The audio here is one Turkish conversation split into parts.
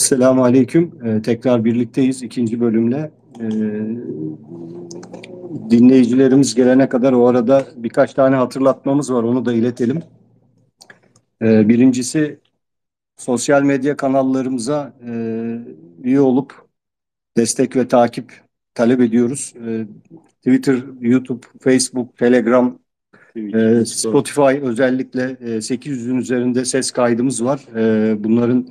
Selamun Aleyküm. Ee, tekrar birlikteyiz ikinci bölümle. Ee, dinleyicilerimiz gelene kadar o arada birkaç tane hatırlatmamız var. Onu da iletelim. Ee, birincisi sosyal medya kanallarımıza e, üye olup destek ve takip talep ediyoruz. Ee, Twitter, YouTube, Facebook, Telegram, e, Spotify özellikle e, 800'ün üzerinde ses kaydımız var. E, bunların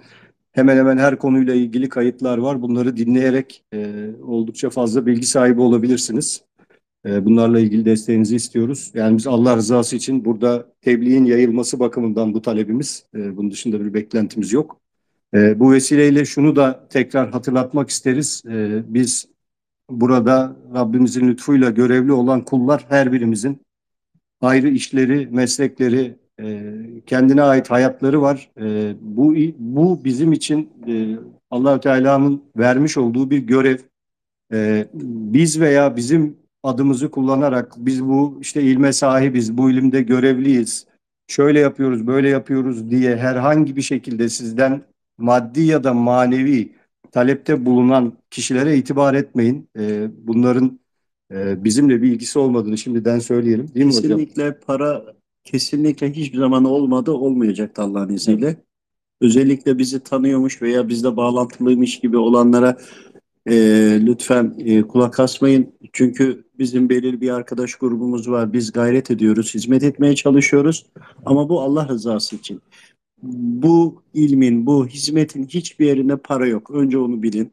Hemen hemen her konuyla ilgili kayıtlar var. Bunları dinleyerek e, oldukça fazla bilgi sahibi olabilirsiniz. E, bunlarla ilgili desteğinizi istiyoruz. Yani biz Allah rızası için burada tebliğin yayılması bakımından bu talebimiz. E, bunun dışında bir beklentimiz yok. E, bu vesileyle şunu da tekrar hatırlatmak isteriz. E, biz burada Rabbimizin lütfuyla görevli olan kullar her birimizin ayrı işleri, meslekleri, e, kendine ait hayatları var. E, bu bu bizim için e, Allahü Teala'nın vermiş olduğu bir görev. E, biz veya bizim adımızı kullanarak biz bu işte ilme sahibiz, bu ilimde görevliyiz, şöyle yapıyoruz, böyle yapıyoruz diye herhangi bir şekilde sizden maddi ya da manevi talepte bulunan kişilere itibar etmeyin. Bunların e, bizimle bir ilgisi olmadığını şimdiden söyleyelim. Değil mi hocam? Kesinlikle para kesinlikle hiçbir zaman olmadı, olmayacak Allah'ın izniyle. Özellikle bizi tanıyormuş veya bizle bağlantılıymış gibi olanlara e, lütfen e, kulak asmayın. Çünkü bizim belirli bir arkadaş grubumuz var. Biz gayret ediyoruz, hizmet etmeye çalışıyoruz. Ama bu Allah rızası için. Bu ilmin, bu hizmetin hiçbir yerinde para yok. Önce onu bilin.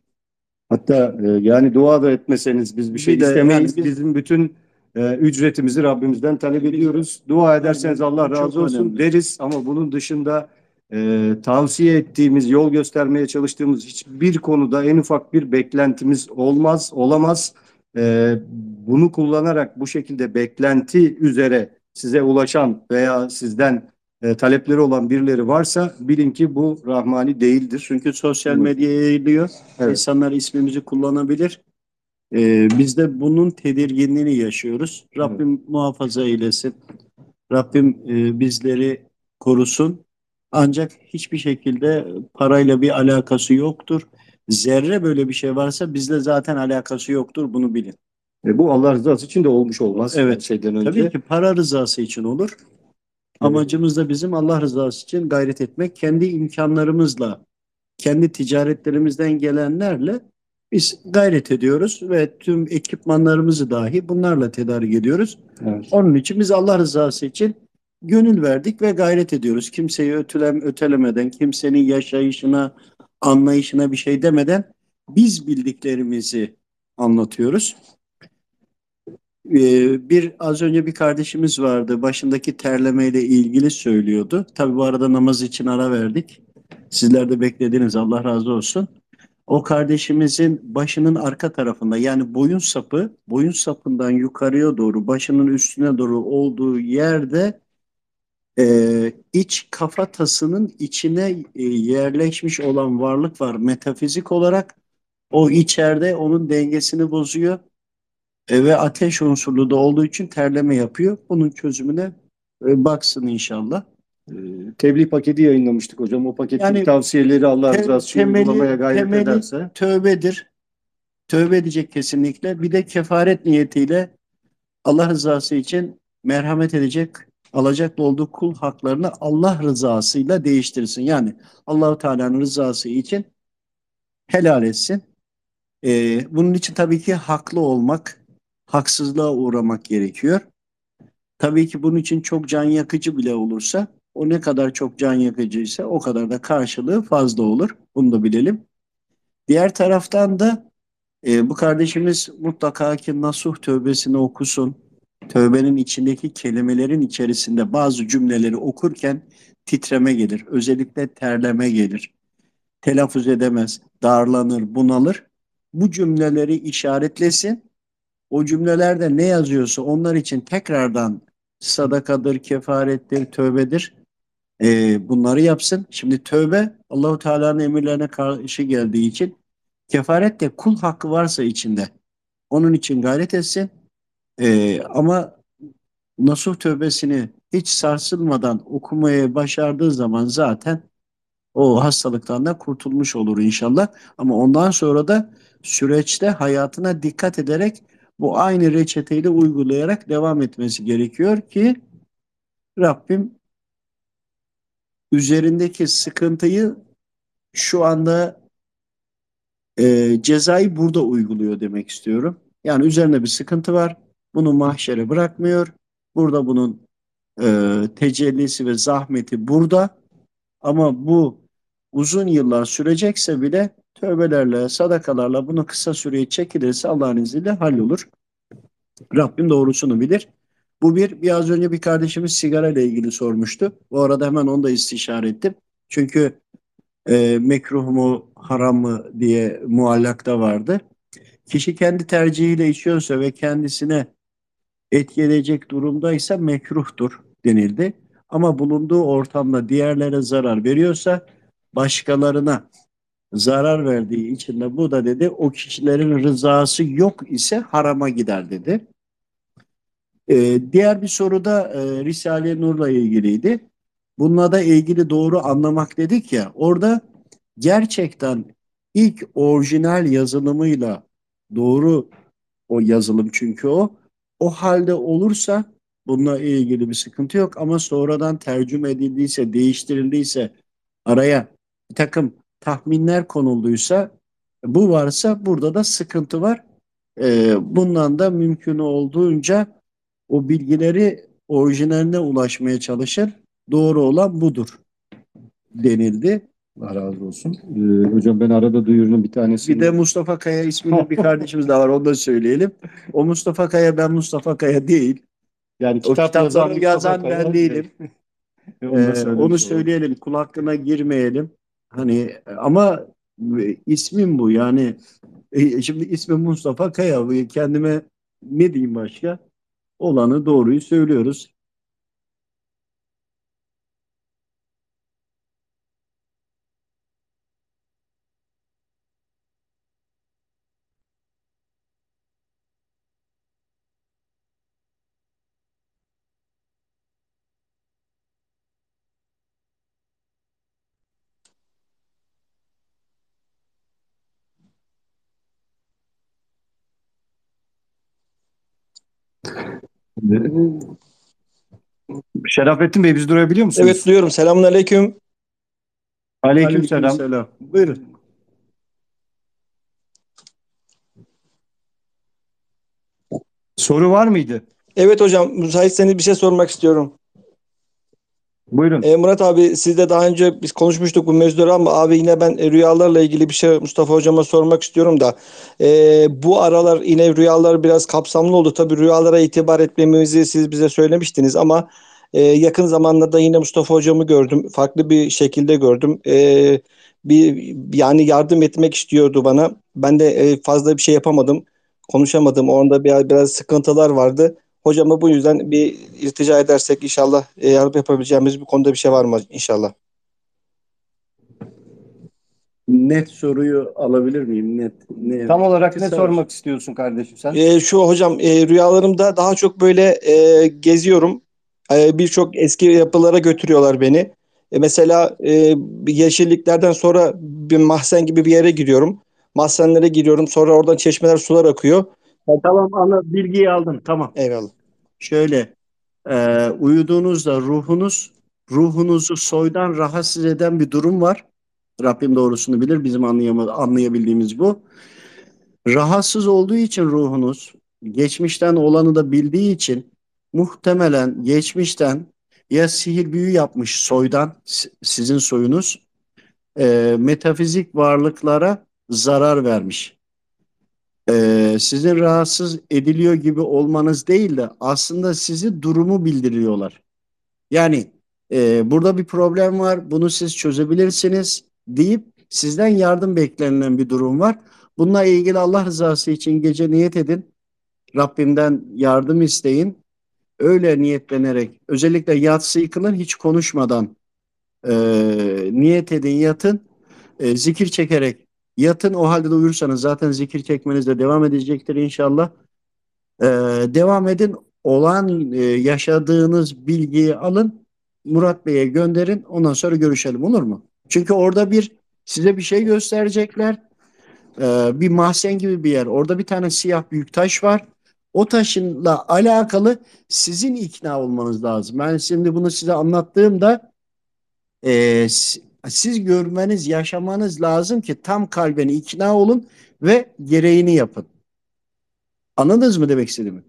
Hatta e, yani dua da etmeseniz biz bir şey Bir de istemeyiz. yani biz- Bizim bütün e, ücretimizi Rabbimizden talep ediyoruz. Dua ederseniz Allah Çok razı olsun önemli. deriz ama bunun dışında e, tavsiye ettiğimiz, yol göstermeye çalıştığımız hiçbir konuda en ufak bir beklentimiz olmaz, olamaz. E, bunu kullanarak bu şekilde beklenti üzere size ulaşan veya sizden e, talepleri olan birileri varsa bilin ki bu rahmani değildir. Çünkü sosyal medyaya yayılıyor. Evet. İnsanlar ismimizi kullanabilir. Ee, biz de bunun tedirginliğini yaşıyoruz. Rabbim muhafaza eylesin. Rabbim e, bizleri korusun. Ancak hiçbir şekilde parayla bir alakası yoktur. Zerre böyle bir şey varsa bizle zaten alakası yoktur. Bunu bilin. E, bu Allah rızası için de olmuş olmaz. Evet. şeyden önce. Tabii ki para rızası için olur. Amacımız da bizim Allah rızası için gayret etmek. Kendi imkanlarımızla, kendi ticaretlerimizden gelenlerle biz gayret ediyoruz ve tüm ekipmanlarımızı dahi bunlarla tedarik ediyoruz. Evet. Onun için biz Allah rızası için gönül verdik ve gayret ediyoruz. Kimseyi ötelem, ötelemeden, kimsenin yaşayışına, anlayışına bir şey demeden biz bildiklerimizi anlatıyoruz. Ee, bir az önce bir kardeşimiz vardı. Başındaki terlemeyle ilgili söylüyordu. Tabii bu arada namaz için ara verdik. Sizler de beklediniz. Allah razı olsun. O kardeşimizin başının arka tarafında yani boyun sapı, boyun sapından yukarıya doğru, başının üstüne doğru olduğu yerde e, iç kafatasının içine e, yerleşmiş olan varlık var. Metafizik olarak o içeride onun dengesini bozuyor. E, ve ateş unsurlu da olduğu için terleme yapıyor. Bunun çözümüne e, baksın inşallah. E, tebliğ paketi yayınlamıştık hocam. O paketteki Yani tavsiyeleri Allah te- için temeli- uygulamaya gayret temeli- ederse. Tövbedir. Tövbe edecek kesinlikle. Bir de kefaret niyetiyle Allah rızası için merhamet edecek, alacaklı olduğu kul haklarını Allah rızasıyla değiştirsin. Yani Allahu Teala'nın rızası için helal etsin. E, bunun için tabii ki haklı olmak, haksızlığa uğramak gerekiyor. Tabii ki bunun için çok can yakıcı bile olursa o ne kadar çok can yakıcıysa o kadar da karşılığı fazla olur. Bunu da bilelim. Diğer taraftan da e, bu kardeşimiz mutlaka ki nasuh tövbesini okusun. Tövbenin içindeki kelimelerin içerisinde bazı cümleleri okurken titreme gelir. Özellikle terleme gelir. Telaffuz edemez, darlanır, bunalır. Bu cümleleri işaretlesin. O cümlelerde ne yazıyorsa onlar için tekrardan sadakadır, kefarettir, tövbedir. Ee, bunları yapsın. Şimdi tövbe Allahu Teala'nın emirlerine karşı geldiği için kefaret de kul hakkı varsa içinde. Onun için gayret etsin. Ee, ama nasuh tövbesini hiç sarsılmadan okumaya başardığı zaman zaten o hastalıktan da kurtulmuş olur inşallah. Ama ondan sonra da süreçte hayatına dikkat ederek bu aynı reçeteyi de uygulayarak devam etmesi gerekiyor ki Rabbim üzerindeki sıkıntıyı şu anda e, cezayı burada uyguluyor demek istiyorum. Yani üzerinde bir sıkıntı var. Bunu mahşere bırakmıyor. Burada bunun e, tecellisi ve zahmeti burada. Ama bu uzun yıllar sürecekse bile tövbelerle, sadakalarla bunu kısa süreye çekilirse Allah'ın izniyle hallolur. Rabbim doğrusunu bilir. Bu bir, biraz önce bir kardeşimiz sigara ile ilgili sormuştu. Bu arada hemen onu da istişare ettim. Çünkü e, mekruh mu, haram mı diye muallakta vardı. Kişi kendi tercihiyle içiyorsa ve kendisine etki edecek durumdaysa mekruhtur denildi. Ama bulunduğu ortamda diğerlere zarar veriyorsa başkalarına zarar verdiği için de bu da dedi o kişilerin rızası yok ise harama gider dedi. Ee, diğer bir soru da e, Risale-i Nur'la ilgiliydi. Bununla da ilgili doğru anlamak dedik ya orada gerçekten ilk orijinal yazılımıyla doğru o yazılım çünkü o o halde olursa bununla ilgili bir sıkıntı yok ama sonradan tercüme edildiyse, değiştirildiyse araya bir takım tahminler konulduysa bu varsa burada da sıkıntı var. Ee, bundan da mümkün olduğunca o bilgileri orijinaline ulaşmaya çalışır. Doğru olan budur denildi. Allah razı olsun. Ee, hocam ben arada duyurunun bir tanesini. Bir de Mustafa Kaya isminde bir kardeşimiz daha var. Onu da söyleyelim. O Mustafa Kaya ben Mustafa Kaya değil. yani O kitapları yazan yazan Kaya ben değilim. Ee, onu söyleyelim. Kul hakkına girmeyelim. Hani ama e, ismim bu yani. E, şimdi ismim Mustafa Kaya. Kendime ne diyeyim başka? Olanı doğruyu söylüyoruz. Ee, Şerafettin Bey biz duyabiliyor musunuz? Evet duyuyorum. Selamünaleyküm. Aleykümselam. Aleykümselam. Buyurun. Soru var mıydı? Evet hocam müsaitseniz bir şey sormak istiyorum. Buyurun. E, Murat abi siz de daha önce biz konuşmuştuk bu mevzuları ama abi yine ben e, rüyalarla ilgili bir şey Mustafa hocama sormak istiyorum da e, bu aralar yine rüyalar biraz kapsamlı oldu. Tabii rüyalara itibar etmemizi siz bize söylemiştiniz ama e, yakın zamanlarda yine Mustafa hocamı gördüm. Farklı bir şekilde gördüm. E, bir yani yardım etmek istiyordu bana. Ben de e, fazla bir şey yapamadım. Konuşamadım. Orada biraz, biraz sıkıntılar vardı. Hocama bu yüzden bir iltica edersek inşallah e, yapabileceğimiz bir konuda bir şey var mı inşallah? Net soruyu alabilir miyim? Net. Ne? Tam olarak ne sormak istiyorsun kardeşim sen? E, şu hocam e, rüyalarımda daha çok böyle e, geziyorum. E, Birçok eski yapılara götürüyorlar beni. E, mesela e, yeşilliklerden sonra bir mahzen gibi bir yere giriyorum. Mahzenlere giriyorum. Sonra oradan çeşmeler sular akıyor. Tamam anla bilgiyi aldın. Tamam. Eyvallah. Şöyle e, uyuduğunuzda ruhunuz ruhunuzu soydan rahatsız eden bir durum var. Rabbim doğrusunu bilir. Bizim anlayabildiğimiz bu. Rahatsız olduğu için ruhunuz geçmişten olanı da bildiği için muhtemelen geçmişten ya sihir büyü yapmış soydan si- sizin soyunuz e, metafizik varlıklara zarar vermiş. Ee, sizin rahatsız ediliyor gibi olmanız değil de aslında sizi durumu bildiriyorlar. Yani e, burada bir problem var, bunu siz çözebilirsiniz deyip sizden yardım beklenilen bir durum var. Bununla ilgili Allah rızası için gece niyet edin. Rabbimden yardım isteyin. Öyle niyetlenerek özellikle yatsı kılın hiç konuşmadan e, niyet edin yatın. E, zikir çekerek Yatın o halde de uyursanız zaten zikir çekmeniz de devam edecektir inşallah. Ee, devam edin. Olan e, yaşadığınız bilgiyi alın. Murat Bey'e gönderin. Ondan sonra görüşelim olur mu? Çünkü orada bir size bir şey gösterecekler. Ee, bir mahzen gibi bir yer. Orada bir tane siyah büyük taş var. O taşınla alakalı sizin ikna olmanız lazım. Ben şimdi bunu size anlattığımda e, siz görmeniz, yaşamanız lazım ki tam kalbine ikna olun ve gereğini yapın. Anladınız mı demek istediğimi?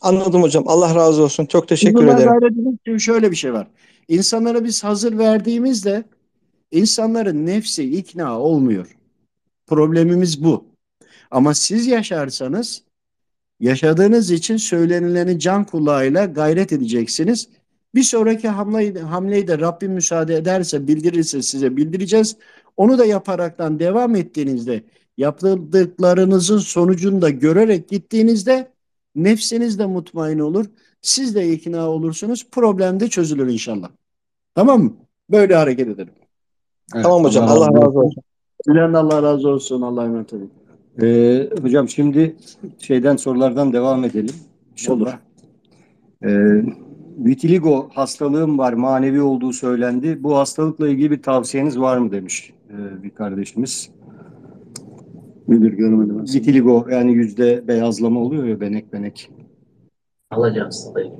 Anladım hocam. Allah razı olsun. Çok teşekkür Buna ederim. Çünkü şöyle bir şey var. İnsanlara biz hazır verdiğimizde insanların nefsi ikna olmuyor. Problemimiz bu. Ama siz yaşarsanız yaşadığınız için söylenileni can kulağıyla gayret edeceksiniz. Bir sonraki hamleyi, hamleyi de Rabbim müsaade ederse bildirirse size bildireceğiz. Onu da yaparaktan devam ettiğinizde yaptıklarınızın sonucunu da görerek gittiğinizde nefsiniz de mutmain olur. Siz de ikna olursunuz. Problem de çözülür inşallah. Tamam mı? Böyle hareket edelim. Evet, Tamam hocam. Allah razı olsun. Bilen Allah razı olsun. Allah'a emanet olun. Ee, hocam şimdi şeyden sorulardan devam edelim. İnşallah. Ee, vitiligo hastalığım var, manevi olduğu söylendi. Bu hastalıkla ilgili bir tavsiyeniz var mı demiş ee, bir kardeşimiz. Müdür görmedim. Vitiligo yani yüzde beyazlama oluyor ya benek benek. Alaca hastalığı.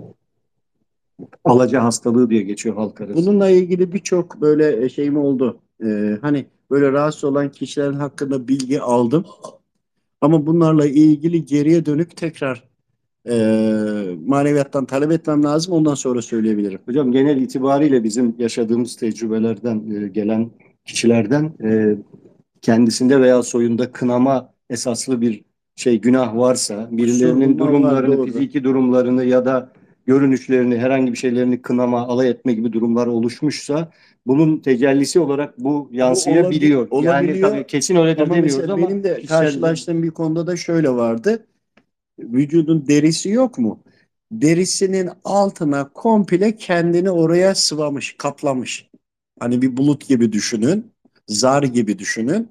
Alaca hastalığı diye geçiyor halk arasında. Bununla ilgili birçok böyle şeyim oldu. Ee, hani böyle rahatsız olan kişilerin hakkında bilgi aldım. Ama bunlarla ilgili geriye dönük tekrar e, maneviyattan talep etmem lazım. Ondan sonra söyleyebilirim. Hocam genel itibariyle bizim yaşadığımız tecrübelerden e, gelen kişilerden e, kendisinde veya soyunda kınama esaslı bir şey günah varsa birilerinin durumlarını, doğru. fiziki durumlarını ya da görünüşlerini, herhangi bir şeylerini kınama, alay etme gibi durumlar oluşmuşsa bunun tecellisi olarak bu yansıyabiliyor. olabil- Yani olabiliyor. tabii kesin Ama demiyoruz ama benim de karşılaştığım bir konuda da şöyle vardı. Vücudun derisi yok mu? Derisinin altına komple kendini oraya sıvamış, kaplamış. Hani bir bulut gibi düşünün, zar gibi düşünün.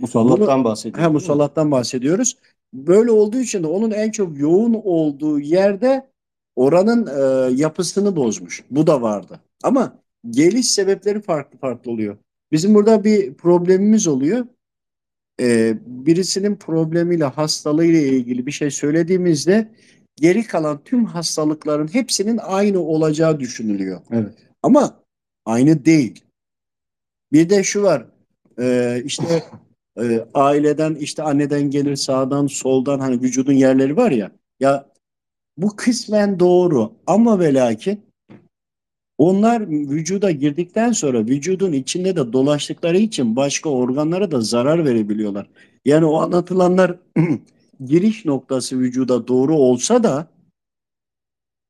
musallattan bahsediyoruz. Ha, musallattan bahsediyoruz. Böyle olduğu için de onun en çok yoğun olduğu yerde oranın e, yapısını bozmuş. Bu da vardı. Ama geliş sebepleri farklı farklı oluyor. Bizim burada bir problemimiz oluyor. E, birisinin problemiyle, hastalığıyla ilgili bir şey söylediğimizde geri kalan tüm hastalıkların hepsinin aynı olacağı düşünülüyor. Evet. Ama aynı değil. Bir de şu var. e, işte e, aileden işte anneden gelir sağdan soldan hani vücudun yerleri var ya. Ya bu kısmen doğru ama ve lakin onlar vücuda girdikten sonra vücudun içinde de dolaştıkları için başka organlara da zarar verebiliyorlar. Yani o anlatılanlar giriş noktası vücuda doğru olsa da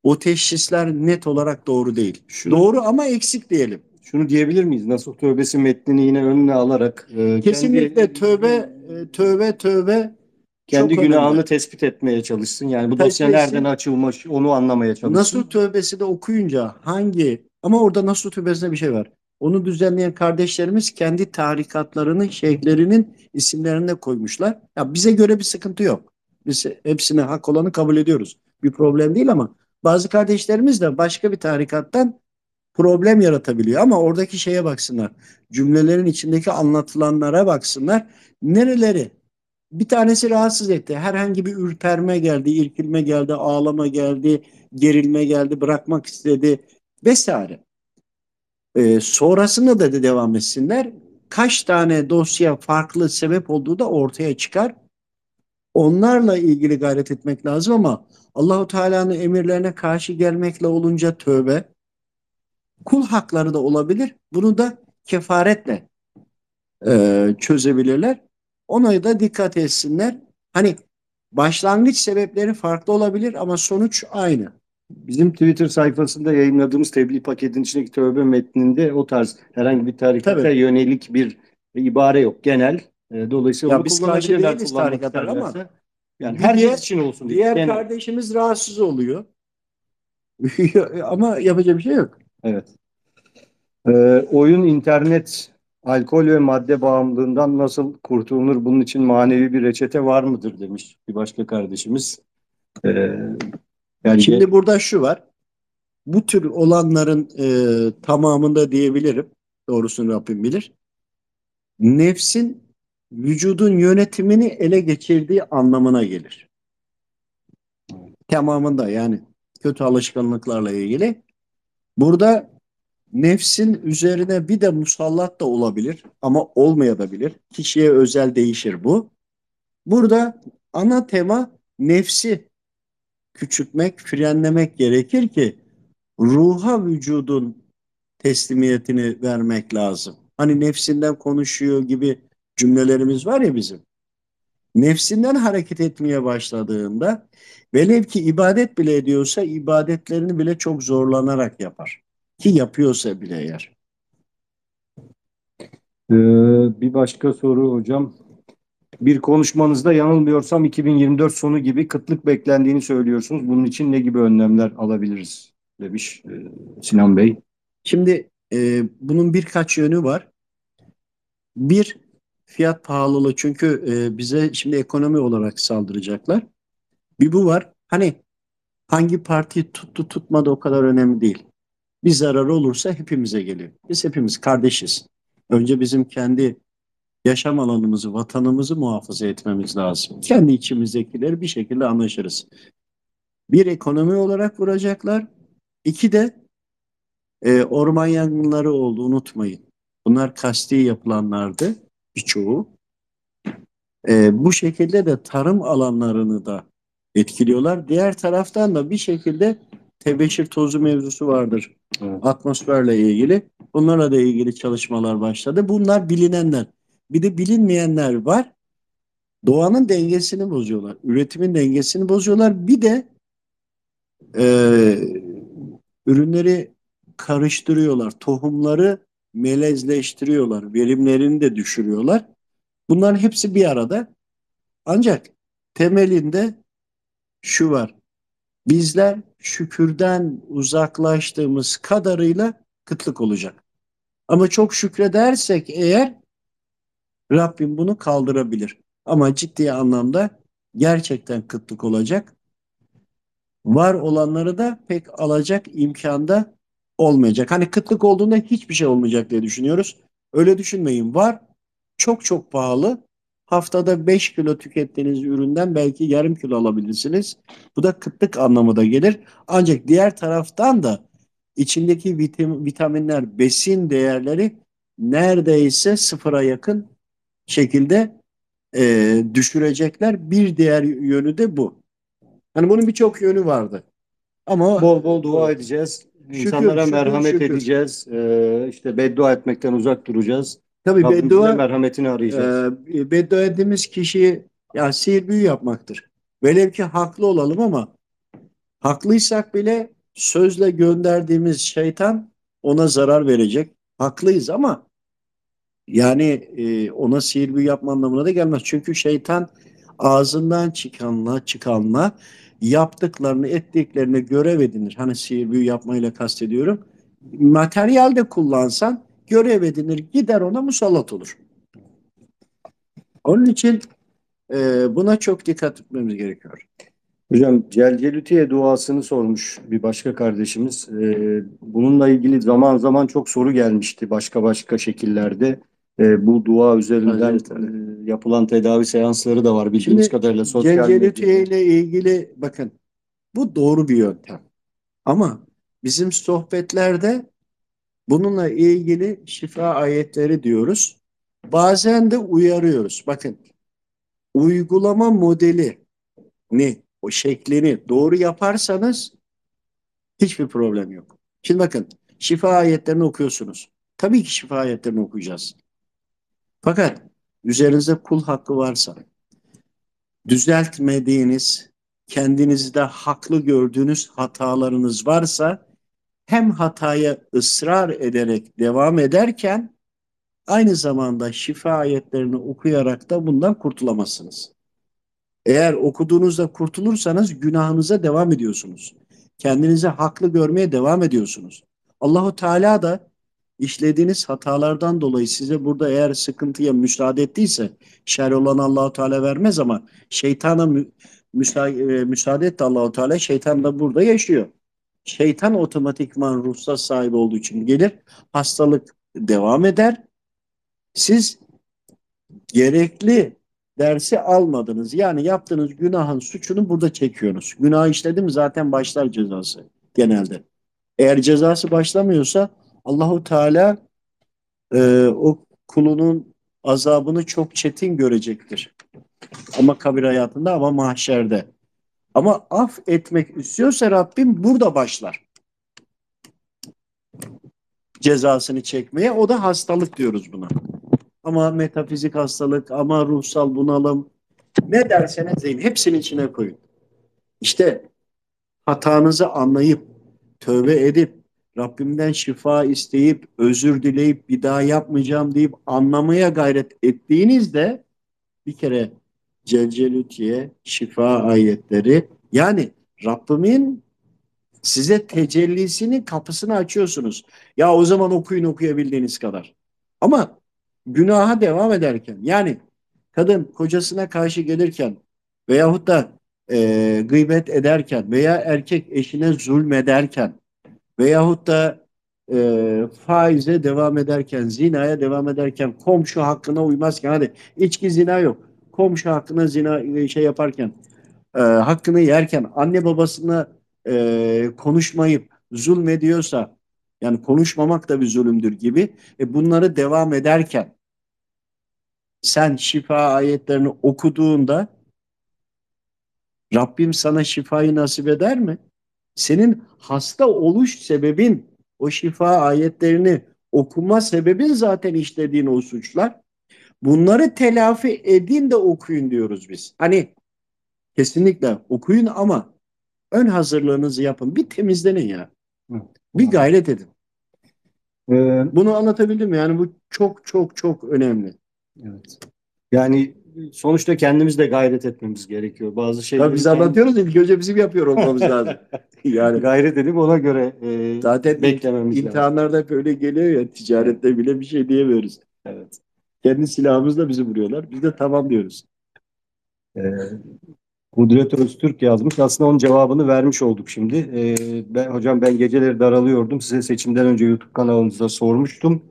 o teşhisler net olarak doğru değil. Şunu- Doğru ama eksik diyelim. Şunu diyebilir miyiz? Nasuh Tövbesi metnini yine önüne alarak e, Kesinlikle kendi, tövbe e, tövbe tövbe kendi çok günahını önemli. tespit etmeye çalışsın. Yani bu Tabii dosya nereden açılmış onu anlamaya çalışsın. Nasuh Tövbesi de okuyunca hangi ama orada Nasuh Tövbesi'nde bir şey var. Onu düzenleyen kardeşlerimiz kendi tarikatlarının, şeyhlerinin isimlerini de koymuşlar. Ya bize göre bir sıkıntı yok. Biz hepsine hak olanı kabul ediyoruz. Bir problem değil ama bazı kardeşlerimiz de başka bir tarikattan problem yaratabiliyor ama oradaki şeye baksınlar. Cümlelerin içindeki anlatılanlara baksınlar. Nereleri? Bir tanesi rahatsız etti. Herhangi bir ürperme geldi, irkilme geldi, ağlama geldi, gerilme geldi, bırakmak istedi vesaire. Ee, sonrasında da de devam etsinler. Kaç tane dosya farklı sebep olduğu da ortaya çıkar. Onlarla ilgili gayret etmek lazım ama Allahu Teala'nın emirlerine karşı gelmekle olunca tövbe, kul hakları da olabilir. Bunu da kefaretle e, çözebilirler. Ona da dikkat etsinler. Hani başlangıç sebepleri farklı olabilir ama sonuç aynı. Bizim Twitter sayfasında yayınladığımız tebliğ paketin içindeki tövbe metninde o tarz herhangi bir tarikata Tabii. yönelik bir ibare yok. Genel. E, dolayısıyla Ya biz karşı değiliz kullanmak tarikatlara ama yani herkes diğer- için olsun. diye. Diğer Genel. kardeşimiz rahatsız oluyor. ama yapacak bir şey yok. Evet. Ee, oyun, internet, alkol ve madde bağımlılığından nasıl kurtulunur? Bunun için manevi bir reçete var mıdır demiş bir başka kardeşimiz. Ee, yani Şimdi burada şu var. Bu tür olanların e, tamamında diyebilirim. doğrusunu Rabbim bilir. Nefsin vücudun yönetimini ele geçirdiği anlamına gelir. Tamamında yani kötü alışkanlıklarla ilgili. Burada nefsin üzerine bir de musallat da olabilir ama olmayabilir. Kişiye özel değişir bu. Burada ana tema nefsi küçültmek, frenlemek gerekir ki ruha vücudun teslimiyetini vermek lazım. Hani nefsinden konuşuyor gibi cümlelerimiz var ya bizim. Nefsinden hareket etmeye başladığında velev ki ibadet bile ediyorsa ibadetlerini bile çok zorlanarak yapar. Ki yapıyorsa bile eğer. Ee, bir başka soru hocam. Bir konuşmanızda yanılmıyorsam 2024 sonu gibi kıtlık beklendiğini söylüyorsunuz. Bunun için ne gibi önlemler alabiliriz demiş e, Sinan Bey. Şimdi e, bunun birkaç yönü var. Bir, fiyat pahalılığı çünkü e, bize şimdi ekonomi olarak saldıracaklar. Bir bu var. Hani hangi parti tuttu tutmadı o kadar önemli değil. Bir zararı olursa hepimize geliyor. Biz hepimiz kardeşiz. Önce bizim kendi yaşam alanımızı, vatanımızı muhafaza etmemiz lazım. Kendi içimizdekileri bir şekilde anlaşırız. Bir ekonomi olarak vuracaklar. İki de e, orman yangınları oldu unutmayın. Bunlar kasti yapılanlardı birçoğu. E, bu şekilde de tarım alanlarını da etkiliyorlar. Diğer taraftan da bir şekilde tebeşir tozu mevzusu vardır. Evet. Atmosferle ilgili. Bunlarla da ilgili çalışmalar başladı. Bunlar bilinenler. Bir de bilinmeyenler var. Doğanın dengesini bozuyorlar. Üretimin dengesini bozuyorlar. Bir de e, ürünleri karıştırıyorlar. Tohumları melezleştiriyorlar. Verimlerini de düşürüyorlar. Bunların hepsi bir arada. Ancak temelinde şu var. Bizler şükürden uzaklaştığımız kadarıyla kıtlık olacak. Ama çok şükredersek eğer Rabbim bunu kaldırabilir. Ama ciddi anlamda gerçekten kıtlık olacak. Var olanları da pek alacak imkanda olmayacak. Hani kıtlık olduğunda hiçbir şey olmayacak diye düşünüyoruz. Öyle düşünmeyin. Var çok çok pahalı. Haftada 5 kilo tükettiğiniz üründen belki yarım kilo alabilirsiniz. Bu da kıtlık anlamı da gelir. Ancak diğer taraftan da içindeki vitam vitaminler, besin değerleri neredeyse sıfıra yakın şekilde e, düşürecekler. Bir diğer yönü de bu. Hani bunun birçok yönü vardı. Ama Bol bol dua edeceğiz. Şükür, İnsanlara şükür, merhamet şükür. edeceğiz. Ee, işte beddua etmekten uzak duracağız. Tabii Rabbimizin beddua merhametini arayacağız. e, beddua ettiğimiz kişiyi ya sihir büyü yapmaktır. Velev ki haklı olalım ama haklıysak bile sözle gönderdiğimiz şeytan ona zarar verecek. Haklıyız ama yani e, ona sihir büyü yapma anlamına da gelmez. Çünkü şeytan ağzından çıkanla çıkanla yaptıklarını ettiklerini görev edinir. Hani sihir büyü yapmayla kastediyorum. Materyal de kullansan görev edinir gider ona musallat olur. Onun için e, buna çok dikkat etmemiz gerekiyor. Hocam Celcelütiye duasını sormuş bir başka kardeşimiz. Ee, bununla ilgili zaman zaman çok soru gelmişti başka başka şekillerde. Ee, bu dua üzerinden Evet, evet. e, yapılan tedavi seansları da var bildiğimiz Şimdi kadarıyla sosyal Celcelütiye ile ilgili bakın bu doğru bir yöntem. Ama bizim sohbetlerde bununla ilgili şifa ayetleri diyoruz. Bazen de uyarıyoruz. Bakın uygulama modeli ne o şeklini doğru yaparsanız hiçbir problem yok. Şimdi bakın şifa ayetlerini okuyorsunuz. Tabii ki şifa ayetlerini okuyacağız. Fakat üzerinizde kul hakkı varsa düzeltmediğiniz, kendinizde haklı gördüğünüz hatalarınız varsa hem hataya ısrar ederek devam ederken aynı zamanda şifa ayetlerini okuyarak da bundan kurtulamazsınız. Eğer okuduğunuzda kurtulursanız günahınıza devam ediyorsunuz. Kendinizi haklı görmeye devam ediyorsunuz. Allahu Teala da işlediğiniz hatalardan dolayı size burada eğer sıkıntıya müsaade ettiyse şer olan Allahu Teala vermez ama şeytana mü, müsa, e, müsaade etti Allahu Teala şeytan da burada yaşıyor. Şeytan otomatikman ruhsat sahibi olduğu için gelir hastalık devam eder. Siz gerekli dersi almadınız. Yani yaptığınız günahın suçunu burada çekiyorsunuz. Günah işledi mi zaten başlar cezası genelde. Eğer cezası başlamıyorsa Allahu Teala e, o kulunun azabını çok çetin görecektir. Ama kabir hayatında ama mahşerde. Ama af etmek istiyorsa Rabbim burada başlar. Cezasını çekmeye. O da hastalık diyoruz buna. Ama metafizik hastalık, ama ruhsal bunalım, ne derseniz deyin hepsinin içine koyun. İşte hatanızı anlayıp, tövbe edip, Rabbimden şifa isteyip, özür dileyip, bir daha yapmayacağım deyip anlamaya gayret ettiğinizde bir kere Celcelütiye şifa ayetleri yani Rabbimin size tecellisinin kapısını açıyorsunuz. Ya o zaman okuyun okuyabildiğiniz kadar. Ama günaha devam ederken yani kadın kocasına karşı gelirken veyahut da e, gıybet ederken veya erkek eşine zulmederken veyahut da e, faize devam ederken, zinaya devam ederken, komşu hakkına uymazken, hadi içki zina yok. Komşu hakkına zina şey yaparken, e, hakkını yerken, anne babasına e, konuşmayıp zulmediyorsa, yani konuşmamak da bir zulümdür gibi, e, bunları devam ederken, sen şifa ayetlerini okuduğunda, Rabbim sana şifayı nasip eder mi? Senin hasta oluş sebebin, o şifa ayetlerini okuma sebebin zaten işlediğin o suçlar. Bunları telafi edin de okuyun diyoruz biz. Hani kesinlikle okuyun ama ön hazırlığınızı yapın. Bir temizlenin ya. Evet. Bir gayret edin. Ee, Bunu anlatabildim mi? Yani bu çok çok çok önemli. evet. Yani sonuçta kendimiz de gayret etmemiz gerekiyor. Bazı şeyleri Tabii biz kendi- anlatıyoruz ilk önce bizim yapıyor olmamız lazım. yani gayret edip ona göre e, zaten beklememiz lazım. imtihanlarda hep öyle geliyor ya ticarette bile bir şey diyemiyoruz. Evet. Kendi silahımızla bizi vuruyorlar. Biz de tamam diyoruz. Ee, Kudret Öztürk yazmış. Aslında onun cevabını vermiş olduk şimdi. Ee, ben, hocam ben geceleri daralıyordum. Size seçimden önce YouTube kanalınızda sormuştum.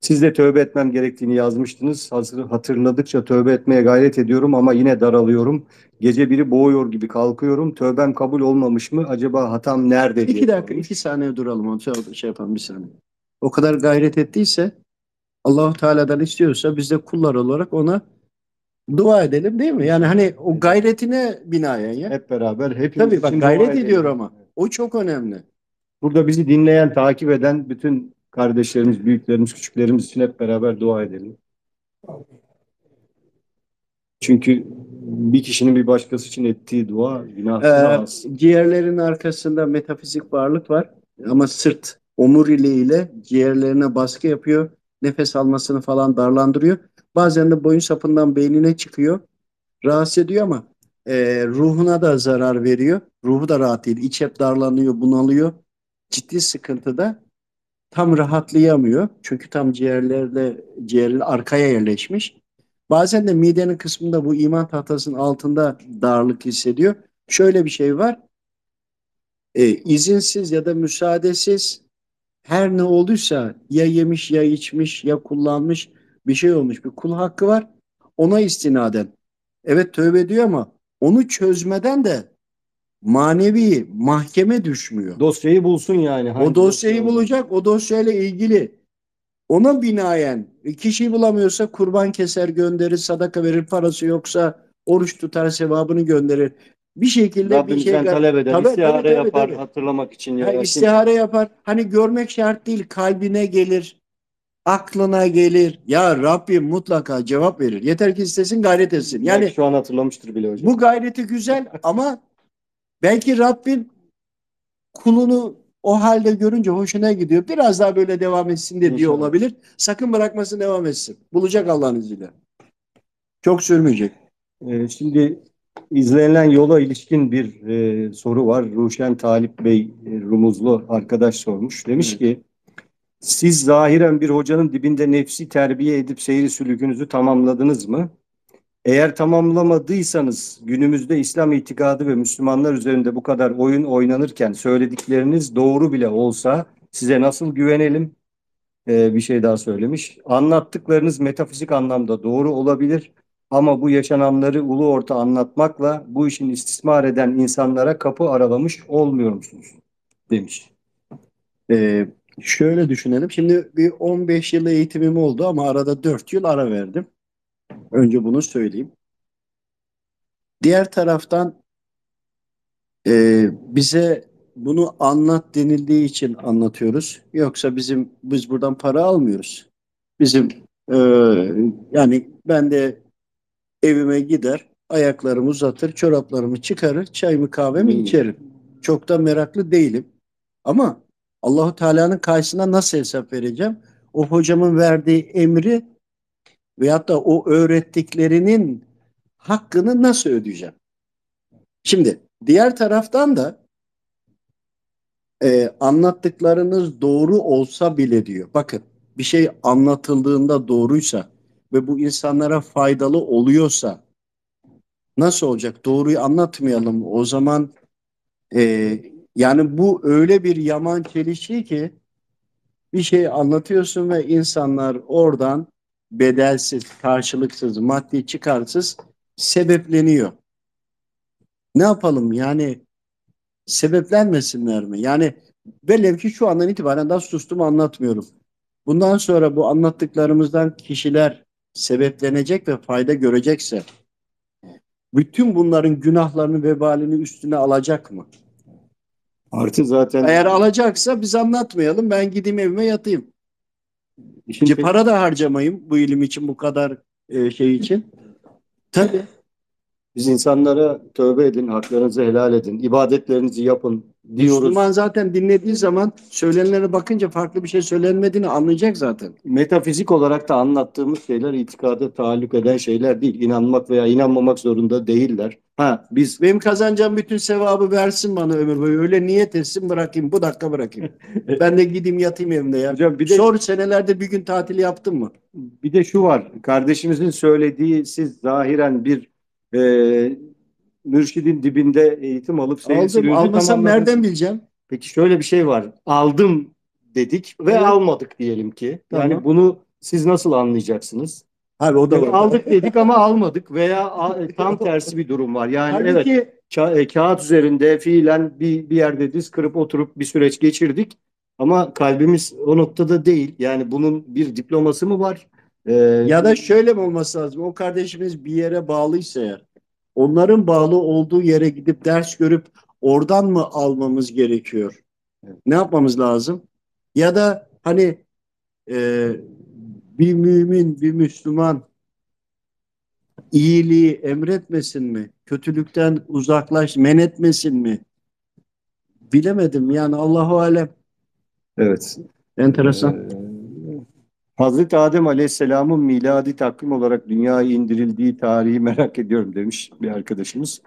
Siz de tövbe etmem gerektiğini yazmıştınız. Hazır, hatırladıkça tövbe etmeye gayret ediyorum ama yine daralıyorum. Gece biri boğuyor gibi kalkıyorum. Tövbem kabul olmamış mı? Acaba hatam nerede diye İki dakika, iki saniye duralım. Onu şey, şey yapalım bir saniye. O kadar gayret ettiyse Allahu Teala'dan istiyorsa biz de kullar olarak ona dua edelim değil mi? Yani hani o gayretine binaen ya. Hep beraber hepimiz Tabii bak gayret edelim. ediyor ama. O çok önemli. Burada bizi dinleyen, takip eden bütün kardeşlerimiz, büyüklerimiz, küçüklerimiz için hep beraber dua edelim. Çünkü bir kişinin bir başkası için ettiği dua günahsız Ee, ciğerlerin arkasında metafizik varlık var ama sırt omuriliği ile ciğerlerine baskı yapıyor. Nefes almasını falan darlandırıyor. Bazen de boyun sapından beynine çıkıyor. Rahatsız ediyor ama e, ruhuna da zarar veriyor. Ruhu da rahat değil. İç hep darlanıyor, bunalıyor. Ciddi sıkıntıda tam rahatlayamıyor. Çünkü tam ciğerlerle ciğerler arkaya yerleşmiş. Bazen de midenin kısmında bu iman tahtasının altında darlık hissediyor. Şöyle bir şey var. E, izinsiz ya da müsaadesiz her ne olduysa ya yemiş ya içmiş ya kullanmış bir şey olmuş. Bir kul hakkı var. Ona istinaden. Evet tövbe ediyor ama onu çözmeden de manevi mahkeme düşmüyor. Dosyayı bulsun yani. O dosyayı dosya? bulacak, o dosyayla ilgili. Ona binaen kişiyi bulamıyorsa kurban keser gönderir, sadaka verir, parası yoksa oruç tutar, sevabını gönderir. Bir şekilde bir Rabbimizden şey talep eder, Tabii, istihare tabii, tabii, yapar tabii. hatırlamak için. Ha, Ya. istihare yapar. Hani görmek şart değil, kalbine gelir, aklına gelir. Ya Rabbim mutlaka cevap verir. Yeter ki istesin, gayret etsin. Yani Yani şu an hatırlamıştır bile hocam. bu gayreti güzel ama belki Rabbim kulunu o halde görünce hoşuna gidiyor. Biraz daha böyle devam etsin de diyor İnşallah. olabilir. Sakın bırakmasın devam etsin. Bulacak Allah'ın izniyle. Çok sürmeyecek. Ee, şimdi izlenilen yola ilişkin bir e, soru var. Ruşen Talip Bey e, Rumuzlu arkadaş sormuş. Demiş Evet. ki siz zahiren bir hocanın dibinde nefsi terbiye edip seyri sülükünüzü tamamladınız mı? Eğer tamamlamadıysanız günümüzde İslam itikadı ve Müslümanlar üzerinde bu kadar oyun oynanırken söyledikleriniz doğru bile olsa size nasıl güvenelim? e, bir şey daha söylemiş. Anlattıklarınız metafizik anlamda doğru olabilir ama bu yaşananları ulu orta anlatmakla bu işin istismar eden insanlara kapı aralamış olmuyor musunuz? Demiş. Ee, şöyle düşünelim. Şimdi bir 15 yıl eğitimim oldu ama arada 4 yıl ara verdim. Önce bunu söyleyeyim. Diğer taraftan e, bize bunu anlat denildiği için anlatıyoruz. Yoksa bizim biz buradan para almıyoruz. Bizim e, yani ben de evime gider, ayaklarımı uzatır, çoraplarımı çıkarır, çayımı kahvemi Hmm. içerim. Çok da meraklı değilim. Ama Allahu Teala'nın karşısına nasıl hesap vereceğim? O hocamın verdiği emri veyahut da o öğrettiklerinin hakkını nasıl ödeyeceğim? Şimdi diğer taraftan da e, anlattıklarınız doğru olsa bile diyor. Bakın bir şey anlatıldığında doğruysa ve bu insanlara faydalı oluyorsa nasıl olacak? Doğruyu anlatmayalım. O zaman e, yani bu öyle bir yaman çelişki ki bir şey anlatıyorsun ve insanlar oradan bedelsiz, karşılıksız, maddi çıkarsız sebepleniyor. Ne yapalım yani sebeplenmesinler mi? Yani velev ki şu andan itibaren daha sustum anlatmıyorum. Bundan sonra bu anlattıklarımızdan kişiler sebeplenecek ve fayda görecekse bütün bunların günahlarını vebalini üstüne alacak mı? Artı zaten Eğer alacaksa biz anlatmayalım ben gideyim evime yatayım. işin tek- para da harcamayayım bu ilim için bu kadar e, şey için. Tabii. biz insanlara tövbe edin, haklarınızı helal edin, ibadetlerinizi yapın diyoruz. Müslüman zaten dinlediği zaman söylenenlere bakınca farklı bir şey söylenmediğini anlayacak zaten. Metafizik olarak da anlattığımız şeyler itikada taalluk eden şeyler değil. İnanmak veya inanmamak zorunda değiller. Ha biz Benim kazanacağım bütün sevabı versin bana ömür boyu. Öyle niyet etsin bırakayım. Bu dakika bırakayım. ben de gideyim yatayım evimde ya. hocam bir de Sor senelerde bir gün tatil yaptın mı? bir de şu var. Kardeşimizin söylediği siz zahiren bir e, mürşidin dibinde eğitim alıp Aldım. Almasam nereden bileceğim? Peki şöyle bir şey var. Aldım dedik ve Evet. almadık diyelim ki. Yani Tamam. bunu siz nasıl anlayacaksınız? Abi o da var. Aldık dedik ama almadık veya tam tersi bir durum var. Yani evet Halbuki ka- e, kağıt üzerinde fiilen bir, bir yerde diz kırıp oturup bir süreç geçirdik. Ama kalbimiz o noktada değil. Yani bunun bir diploması mı var? Ee, ya da şöyle mi olması lazım? O kardeşimiz bir yere bağlıysa eğer onların bağlı olduğu yere gidip ders görüp oradan mı almamız gerekiyor? Ne yapmamız lazım? Ya da hani e, bir mümin, bir Müslüman iyiliği emretmesin mi? Kötülükten uzaklaş, men etmesin mi? Bilemedim yani Allahu alem. evet. Enteresan. Ee, Hazreti Adem Aleyhisselam'ın miladi takvim olarak dünyaya indirildiği tarihi merak ediyorum demiş bir arkadaşımız.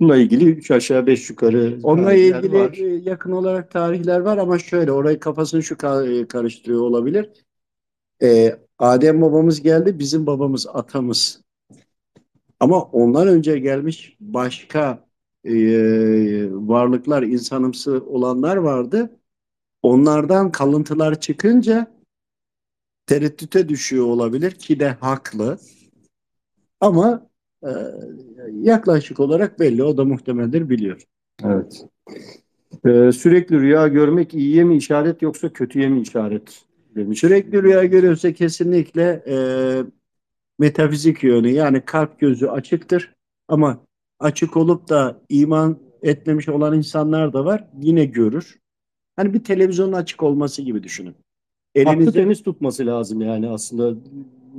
Bununla ilgili üç aşağı beş yukarı Onunla ilgili var. e, yakın olarak tarihler var ama şöyle orayı kafasını şu e, karıştırıyor olabilir. Ee, Adem babamız geldi, bizim babamız atamız. Ama ondan önce gelmiş başka e, varlıklar, insanımsı olanlar vardı. Onlardan kalıntılar çıkınca tereddüte düşüyor olabilir ki de haklı. Ama e, yaklaşık olarak belli, o da muhtemeldir biliyor. Evet. Ee, sürekli rüya görmek iyiye mi işaret yoksa kötüye mi işaret demiş. Sürekli rüya görüyorsa kesinlikle e, metafizik yönü yani kalp gözü açıktır ama açık olup da iman etmemiş olan insanlar da var yine görür. Hani bir televizyonun açık olması gibi düşünün. Aklı Elinizde temiz tutması lazım yani aslında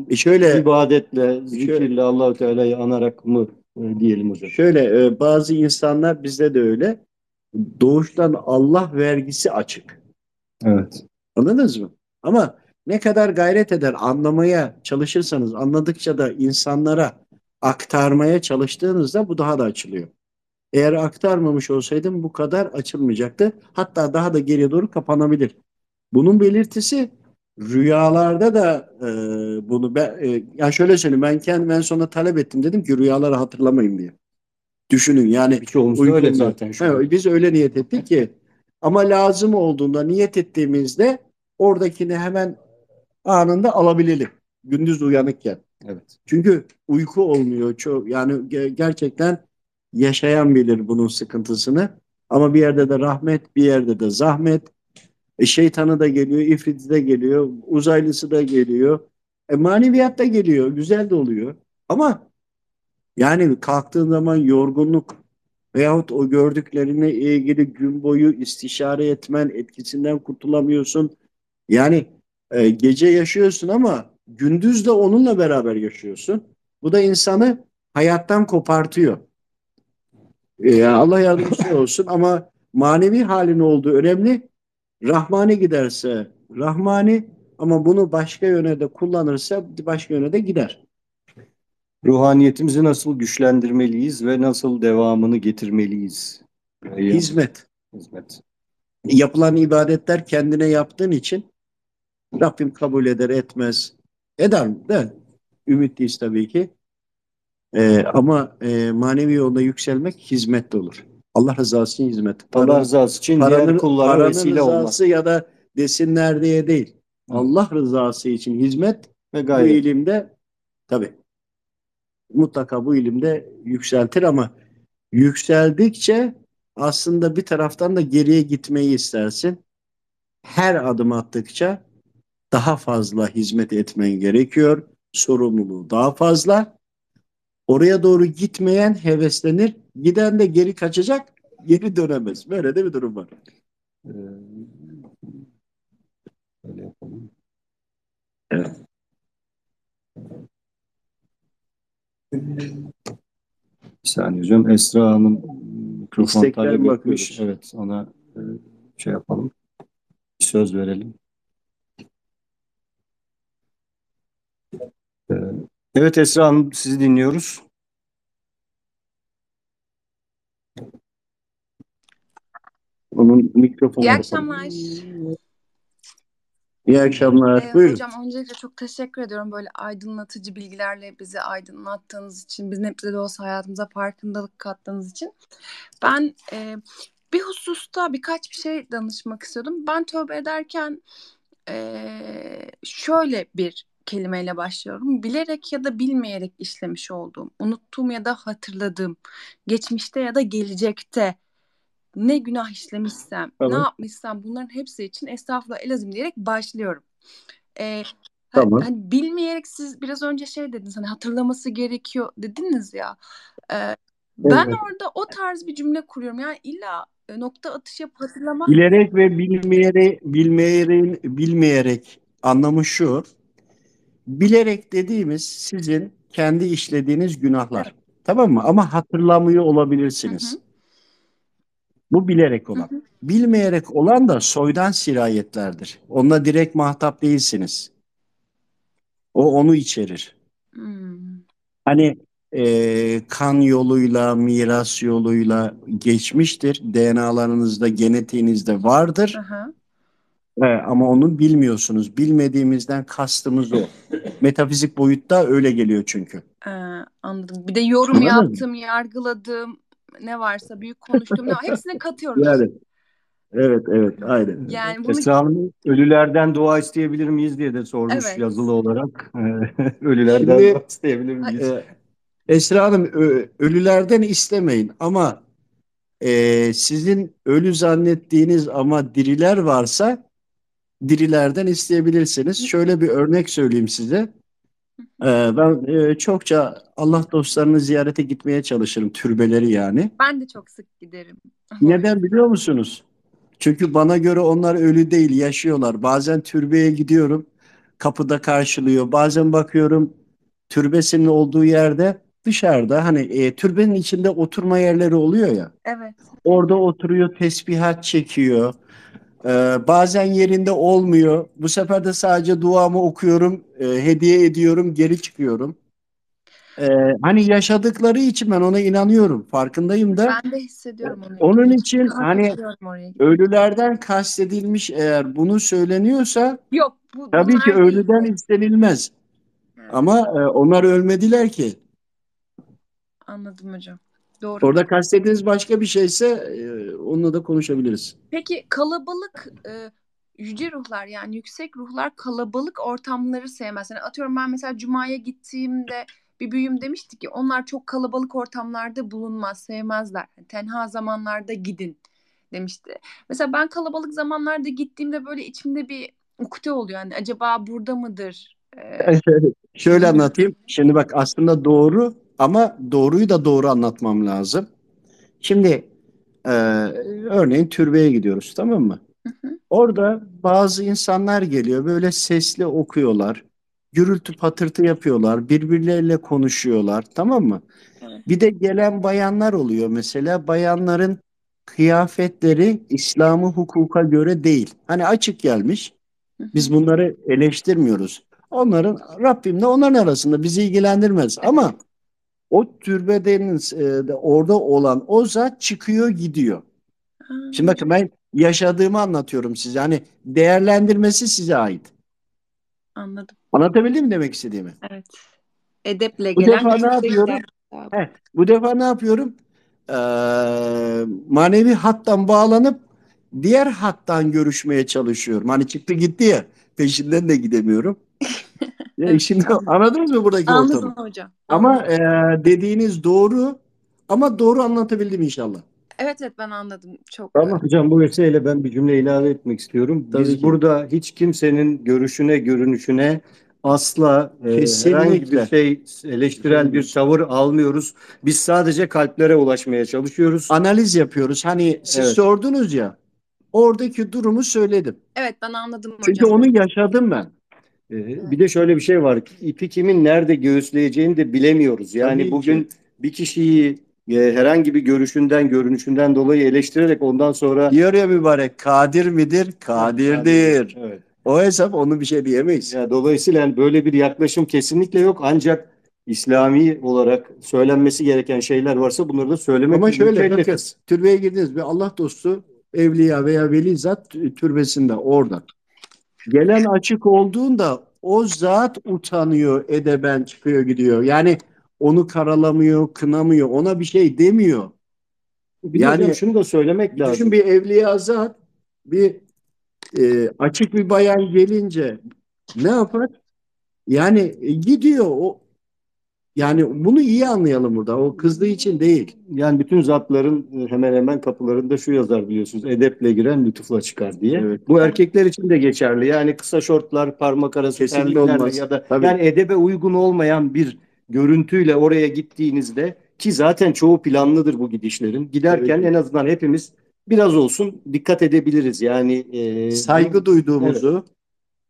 E şöyle ibadetle, zikirle Allahu Teala'yı anarak mı e, diyelim hocam. şöyle e, bazı insanlar bizde de öyle doğuştan Allah vergisi açık. Evet. Anladınız mı? Ama ne kadar gayret eder anlamaya çalışırsanız anladıkça da insanlara aktarmaya çalıştığınızda bu daha da açılıyor. Eğer aktarmamış olsaydım bu kadar açılmayacaktı. Hatta daha da geriye doğru kapanabilir. Bunun belirtisi rüyalarda da e, bunu ben, e, yani şöyle söyleyeyim ben kendim en sonunda talep ettim dedim ki rüyaları hatırlamayın diye. Düşünün yani Birçoğumuz öyle zaten şu. Evet, biz öyle niyet ettik ki ama lazım olduğunda niyet ettiğimizde oradakini hemen anında alabilelim. Gündüz uyanıkken. Evet. Çünkü uyku olmuyor. Çok, yani ge- gerçekten yaşayan bilir bunun sıkıntısını. Ama bir yerde de rahmet, bir yerde de zahmet. E, şeytanı da geliyor, ifriti de geliyor, uzaylısı da geliyor. E, maneviyat da geliyor, güzel de oluyor. Ama yani kalktığın zaman yorgunluk veyahut o gördüklerine ilgili gün boyu istişare etmen, etkisinden kurtulamıyorsun. Yani e, gece yaşıyorsun ama gündüz de onunla beraber yaşıyorsun. Bu da insanı hayattan kopartıyor. E, Allah yardımcısı olsun ama manevi halin olduğu önemli. Rahmani giderse Rahmani ama bunu başka yöne de kullanırsa başka yöne de gider. Ruhaniyetimizi nasıl güçlendirmeliyiz ve nasıl devamını getirmeliyiz? Hizmet. Hizmet. Yapılan ibadetler kendine yaptığın için Rabbim kabul eder etmez. Eder? De. Ümitliyiz tabii ki. Ee, ama e, manevi yolda yükselmek hizmetle olur. Allah rızası için hizmet. Allah Para- rızası için diğer paranın, kullara paranın vesile olmak rızası ya da desinler diye değil. Allah rızası için hizmet ve bu gayret. ilimde tabii mutlaka bu ilimde yükseltir ama yükseldikçe aslında bir taraftan da geriye gitmeyi istersin. Her adım attıkça daha fazla hizmet etmen gerekiyor. Sorumluluğu daha fazla. Oraya doğru gitmeyen heveslenir. Giden de geri kaçacak, geri dönemez. Böyle de bir durum var. Ee, Böyle yapalım. Evet. Bir saniye hocam. Esra Hanım mikrofon İstekler talep mi etmiş. Evet ona e, şey yapalım. Bir söz verelim. Ee, Evet Esra Hanım sizi dinliyoruz. Onun mikrofonu İyi akşamlar. İyi akşamlar. Ee, Buyurun. hocam öncelikle çok teşekkür ediyorum böyle aydınlatıcı bilgilerle bizi aydınlattığınız için, biz nebze de olsa hayatımıza farkındalık kattığınız için. Ben e, bir hususta birkaç bir şey danışmak istiyordum. Ben tövbe ederken e, şöyle bir kelimeyle başlıyorum. Bilerek ya da bilmeyerek işlemiş olduğum, unuttuğum ya da hatırladığım, geçmişte ya da gelecekte ne günah işlemişsem, ne Tamam. yapmışsam bunların hepsi için estağfurullah elazim diyerek başlıyorum. Ee, Tamam. hani bilmeyerek siz biraz önce şey dediniz hani hatırlaması gerekiyor dediniz ya. Ee, ben Evet. orada o tarz bir cümle kuruyorum. Yani illa e, nokta atış yapıp hatırlamak Bilerek ve bilmeyerek, bilmeyerek, bilmeyerek anlamı şu. Bilerek dediğimiz sizin kendi işlediğiniz günahlar. Tamam mı? Ama hatırlamıyor Hı olabilirsiniz. hı, Bu bilerek hı olan. hı. Bilmeyerek olan da soydan sirayetlerdir. Onunla direkt muhatap değilsiniz. O onu içerir. Hmm. Hani e, kan yoluyla, miras yoluyla geçmiştir. DNA'larınızda, genetiğinizde vardır. Aha. E, ama onu bilmiyorsunuz. Bilmediğimizden kastımız o. Metafizik boyutta öyle geliyor çünkü. Ee, anladım. Bir de yorum Anladın mı? yaptım, yargıladım, ne varsa büyük konuştum. Ne var, hepsini katıyorum. Yani evet, evet, aynen. Yani bunu Esra Hanım ölülerden dua isteyebilir miyiz diye de sormuş Evet. yazılı olarak. Ölülerden Şimdi- dua isteyebilir miyiz? E, Esra Hanım ölülerden istemeyin ama e, sizin ölü zannettiğiniz ama diriler varsa dirilerden isteyebilirsiniz. Şöyle bir örnek söyleyeyim size. E, ben e, çokça Allah dostlarını ziyarete gitmeye çalışırım, türbeleri yani. ben de çok sık giderim. Neden biliyor musunuz? Çünkü bana göre onlar ölü değil, yaşıyorlar. Bazen türbeye gidiyorum, kapıda karşılıyor. Bazen bakıyorum türbesinin olduğu yerde dışarıda hani e, türbenin içinde oturma yerleri oluyor ya. Evet. Orada oturuyor, tesbihat çekiyor. Ee, bazen yerinde olmuyor. Bu sefer de sadece duamı okuyorum, e, hediye ediyorum, geri çıkıyorum. Ee, hani yaşadıkları için ben ona inanıyorum. Farkındayım da. Ben de hissediyorum onu. Onun için hani ölülerden kastedilmiş eğer bunu söyleniyorsa Yok bu tabii ki ölüden değil. istenilmez. Evet, Ama e, onlar ölmediler ki. Anladım hocam. Doğru. Orada kastediğiniz başka bir şeyse e, onunla da konuşabiliriz. Peki kalabalık e, yüce ruhlar yani yüksek ruhlar kalabalık ortamları sevmez. Yani atıyorum ben mesela Cuma'ya gittiğimde bir büyüğüm demişti ki onlar çok kalabalık ortamlarda bulunmaz, sevmezler. Yani tenha zamanlarda gidin demişti. Mesela ben kalabalık zamanlarda gittiğimde böyle içimde bir ukde oluyor. Yani acaba burada mıdır? Ee, Şöyle anlatayım. Şimdi bak aslında doğru ama doğruyu da doğru anlatmam lazım. Şimdi e, örneğin türbeye gidiyoruz tamam mı? hı hı, Orada bazı insanlar geliyor böyle sesli okuyorlar. Gürültü patırtı yapıyorlar. Birbirleriyle konuşuyorlar tamam mı? evet. Bir de gelen bayanlar oluyor mesela. Bayanların kıyafetleri İslam'ı hukuka göre değil. Hani açık gelmiş. Biz bunları eleştirmiyoruz. Onların Rabbimle onların arasında bizi ilgilendirmez. Ama o türbedenin e, orada olan o zat çıkıyor gidiyor. Ha, Şimdi bakın ben yaşadığımı anlatıyorum size. Hani değerlendirmesi size ait. anladım. Anlatabildim mi demek istediğimi? Evet. Edeple Bu gelen defa ne yapıyorum? ders. He, bu defa ne yapıyorum? Ee, manevi hattan bağlanıp diğer hattan görüşmeye çalışıyorum. Hani çıktı gitti ya peşinden de gidemiyorum. Ya şimdi anladınız mı buradaki Anladım ortamı? hocam. Ama e, dediğiniz doğru ama doğru anlatabildim inşallah. Evet evet ben anladım. Çok Tamam. Hocam bu vesileyle ben bir cümle ilave etmek istiyorum. Tabii Biz ki. burada hiç kimsenin görüşüne, görünüşüne asla e, Kesinlikle. herhangi bir şey eleştirel bir tavır almıyoruz. Biz sadece kalplere ulaşmaya çalışıyoruz. Analiz yapıyoruz. Hani siz Evet. sordunuz ya oradaki durumu söyledim. Evet ben anladım Çünkü hocam. onu yaşadım ben. Bir de şöyle bir şey var. İpi kimin nerede göğüsleyeceğini de bilemiyoruz. Yani Tabii bugün ki. bir kişiyi e, herhangi bir görüşünden, görünüşünden dolayı eleştirerek ondan sonra Diyor ya mübarek kadir midir? Kadirdir. Evet. O hesap onu bir şey diyemeyiz. Ya dolayısıyla yani böyle bir yaklaşım kesinlikle yok. Ancak İslami olarak söylenmesi gereken şeyler varsa bunları da söylemek Ama şöyle bakın türbeye girdiniz bir Allah dostu evliya veya veli zat türbesinde orada. Gelen açık olduğunda o zat utanıyor edeben çıkıyor gidiyor. Yani onu karalamıyor, kınamıyor, ona bir şey demiyor. Bir Yani hocam şunu da söylemek lazım. Düşün bir evliya zat bir e, açık bir bayan gelince ne yapar? Yani e, gidiyor o yani bunu iyi anlayalım burada. O kızdığı için değil. Yani bütün zatların e, hemen hemen kapılarında şu yazar biliyorsunuz. Edeple giren lütufla çıkar diye. Evet. Bu erkekler için de geçerli. Yani kısa şortlar, parmak arası Kesinlikle olmaz. ya da Tabii. yani edebe uygun olmayan bir görüntüyle oraya gittiğinizde ki zaten çoğu planlıdır bu gidişlerin. Giderken ki. en azından hepimiz biraz olsun dikkat edebiliriz. Yani e, Saygı duyduğumuzu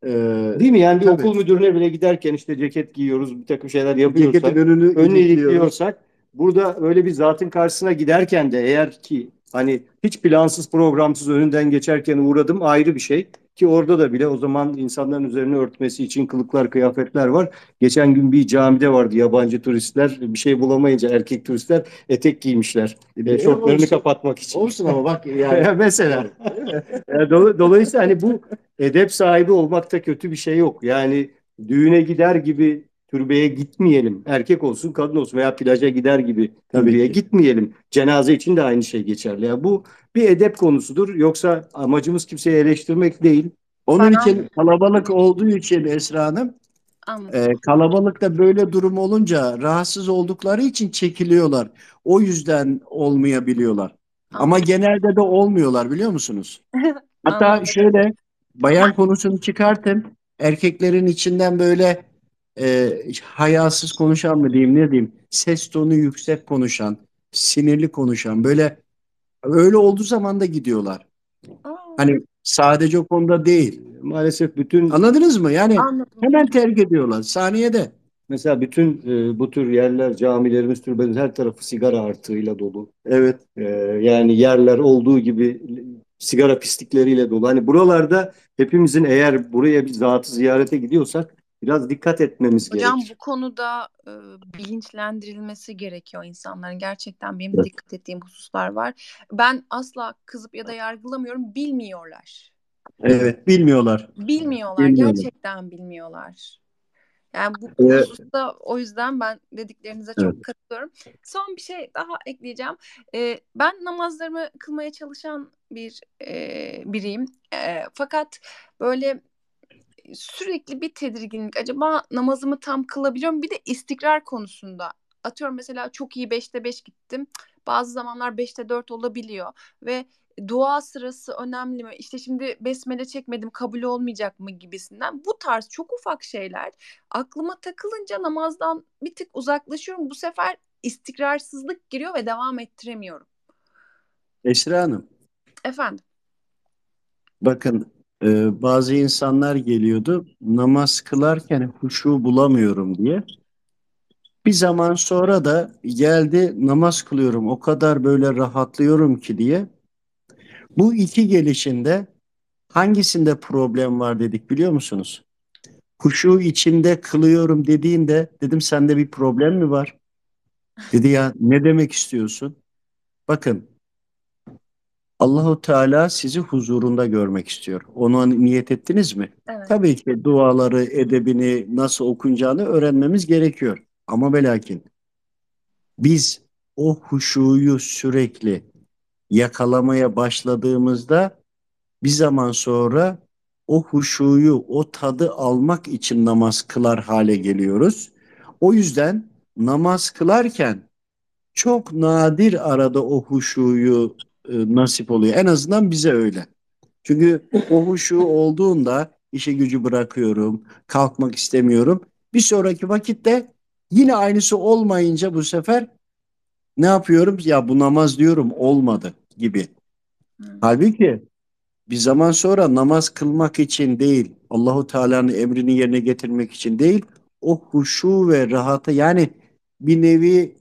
e, değil mi? Yani bir Tabii. okul müdürüne bile giderken işte ceket giyiyoruz, bir takım şeyler yapıyorsak ceketin önünü ilikliyoruz. ilikliyorsak burada öyle bir zatın karşısına giderken de eğer ki hani hiç plansız programsız önünden geçerken uğradım ayrı bir şey ki orada da bile o zaman insanların üzerine örtmesi için kılıklar kıyafetler var. Geçen gün bir camide vardı yabancı turistler bir şey bulamayınca erkek turistler etek giymişler. E, şortlarını olsun. kapatmak için. Olsun ama bak yani Mesela. Dolayısıyla hani bu edep sahibi olmakta kötü bir şey yok. Yani düğüne gider gibi türbeye gitmeyelim. Erkek olsun, kadın olsun veya plaja gider gibi türbeye gitmeyelim. Cenaze için de aynı şey geçerli. Yani bu bir edep konusudur. Yoksa amacımız kimseyi eleştirmek değil. onun Ben için kalabalık olduğu için Esra Hanım e, kalabalıkta böyle durum olunca rahatsız oldukları için çekiliyorlar. O yüzden olmayabiliyorlar. Ama Anladım. genelde de olmuyorlar biliyor musunuz? Hatta Anladım. şöyle bayan konusunu çıkartın. Erkeklerin içinden böyle e, hayasız konuşan mı diyeyim ne diyeyim ses tonu yüksek konuşan, sinirli konuşan böyle öyle olduğu zaman da gidiyorlar. Aa, Hani sadece o konuda değil. Maalesef bütün Anladınız mı? Yani anladım. hemen terk ediyorlar saniyede. mesela bütün e, bu tür yerler, camilerimiz, türbelerimiz her tarafı sigara artığıyla dolu. Evet. Ee, yani yerler olduğu gibi sigara pislikleriyle dolu. Hani buralarda hepimizin eğer buraya bir zatı ziyarete gidiyorsak biraz dikkat etmemiz Hocam gerekir. bu konuda e, bilinçlendirilmesi gerekiyor insanların. Gerçekten benim Evet. dikkat ettiğim hususlar var. Ben asla kızıp ya da yargılamıyorum. Bilmiyorlar. Evet, bilmiyorlar. Bilmiyorlar. Bilmiyorlar. Gerçekten bilmiyorlar. Yani bu, Evet. hususta o yüzden ben dediklerinize çok katılıyorum. Son bir şey daha ekleyeceğim. Ee, ben namazlarımı kılmaya çalışan bir e, biriyim. E, fakat böyle sürekli bir tedirginlik. Acaba namazımı tam kılabiliyor muyum? Bir de istikrar konusunda. Atıyorum mesela çok iyi 5'te 5 gittim. Bazı zamanlar 5'te 4 olabiliyor ve dua sırası önemli mi? İşte şimdi besmele çekmedim kabul olmayacak mı gibisinden. Bu tarz çok ufak şeyler aklıma takılınca namazdan bir tık uzaklaşıyorum. Bu sefer istikrarsızlık giriyor ve devam ettiremiyorum. Esra Hanım, Efendim. bakın e, bazı insanlar geliyordu namaz kılarken huşu bulamıyorum diye. Bir zaman sonra da geldi namaz kılıyorum o kadar böyle rahatlıyorum ki diye. Bu iki gelişinde hangisinde problem var dedik biliyor musunuz? Huşu içinde kılıyorum dediğinde dedim sende bir problem mi var? Dedi ya ne demek istiyorsun? Bakın Allahu Teala sizi huzurunda görmek istiyor. Ona niyet ettiniz mi? Evet. Tabii ki duaları, edebini nasıl okunacağını öğrenmemiz gerekiyor. Ama ve lakin biz o huşuyu sürekli yakalamaya başladığımızda bir zaman sonra o huşuyu, o tadı almak için namaz kılar hale geliyoruz. O yüzden namaz kılarken çok nadir arada o huşuyu e, nasip oluyor. En azından bize öyle. Çünkü o huşu olduğunda işe gücü bırakıyorum, kalkmak istemiyorum. Bir sonraki vakitte yine aynısı olmayınca bu sefer ne yapıyorum? Ya bu namaz diyorum olmadı gibi. Hı. Halbuki bir zaman sonra namaz kılmak için değil, Allahu Teala'nın emrini yerine getirmek için değil, o huşu ve rahatı yani bir nevi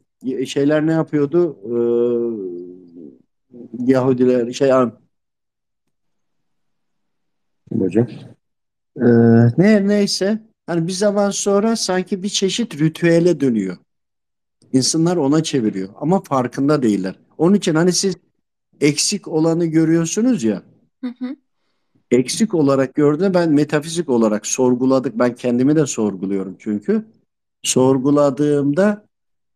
şeyler ne yapıyordu? Ee, Yahudiler şey an hocam. Ee, ne neyse hani bir zaman sonra sanki bir çeşit ritüele dönüyor. İnsanlar ona çeviriyor ama farkında değiller. Onun için hani siz eksik olanı görüyorsunuz ya. Hı hı. Eksik olarak gördüğünde ben metafizik olarak sorguladık. Ben kendimi de sorguluyorum çünkü. Sorguladığımda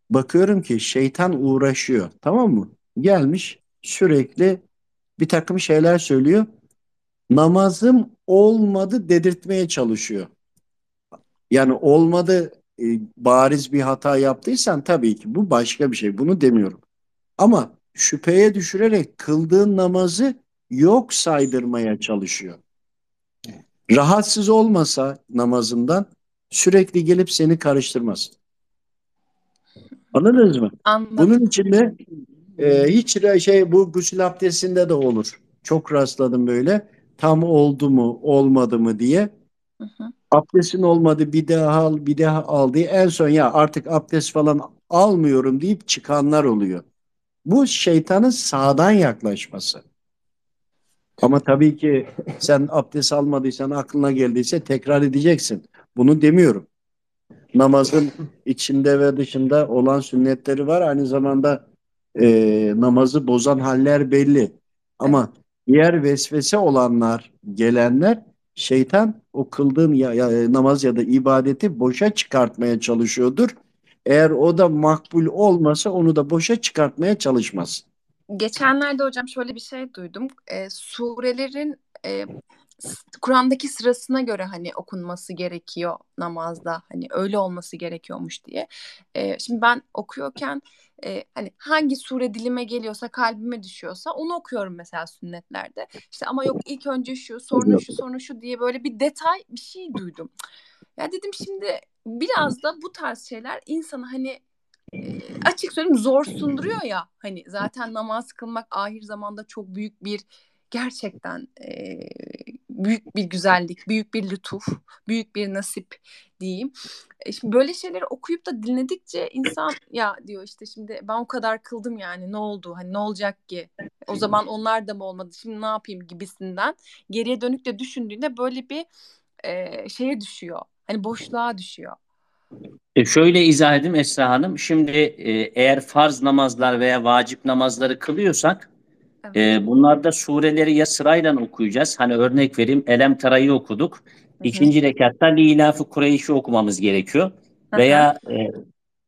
bakıyorum ki şeytan uğraşıyor. Tamam mı? Gelmiş sürekli bir takım şeyler söylüyor. Namazım olmadı dedirtmeye çalışıyor. Yani olmadı e, bariz bir hata yaptıysan tabii ki bu başka bir şey. Bunu demiyorum. Ama şüpheye düşürerek kıldığın namazı yok saydırmaya çalışıyor. Rahatsız olmasa namazından sürekli gelip seni karıştırmaz. Anladınız mı? Anladım. Bunun içinde e, hiç şey bu gusül abdestinde de olur. Çok rastladım böyle. Tam oldu mu, olmadı mı diye. Hı hı. Abdestin olmadı bir daha al, bir daha al diye. En son ya artık abdest falan almıyorum deyip çıkanlar oluyor. Bu şeytanın sağdan yaklaşması. Ama tabii ki sen abdest almadıysan aklına geldiyse tekrar edeceksin. Bunu demiyorum. Namazın içinde ve dışında olan sünnetleri var. Aynı zamanda e, namazı bozan haller belli. Ama diğer vesvese olanlar, gelenler şeytan o kıldığın ya, ya- namaz ya da ibadeti boşa çıkartmaya çalışıyordur. Eğer o da makbul olmasa onu da boşa çıkartmaya çalışmaz. Geçenlerde hocam şöyle bir şey duydum. E, surelerin e, Kur'an'daki sırasına göre hani okunması gerekiyor namazda. Hani öyle olması gerekiyormuş diye. E, şimdi ben okuyorken e, hani hangi sure dilime geliyorsa kalbime düşüyorsa onu okuyorum mesela sünnetlerde. İşte ama yok ilk önce şu sonra şu sonra şu diye böyle bir detay bir şey duydum. Ya dedim şimdi biraz da bu tarz şeyler insanı hani açık söyleyeyim zor sunduruyor ya hani zaten namaz kılmak ahir zamanda çok büyük bir gerçekten e, büyük bir güzellik, büyük bir lütuf, büyük bir nasip diyeyim. E, şimdi böyle şeyleri okuyup da dinledikçe insan ya diyor işte şimdi ben o kadar kıldım yani ne oldu hani ne olacak ki o zaman onlar da mı olmadı şimdi ne yapayım gibisinden geriye dönük de düşündüğünde böyle bir e, şeye düşüyor hani boşluğa düşüyor. E şöyle izah edeyim Esra Hanım. Şimdi e, eğer farz namazlar veya vacip namazları kılıyorsak Evet. e, bunlarda sureleri ya sırayla okuyacağız. Hani örnek vereyim Elem Tara'yı okuduk. İkinci rekatta Lilaf-ı Kureyş'i okumamız gerekiyor. Hı hı. Veya e,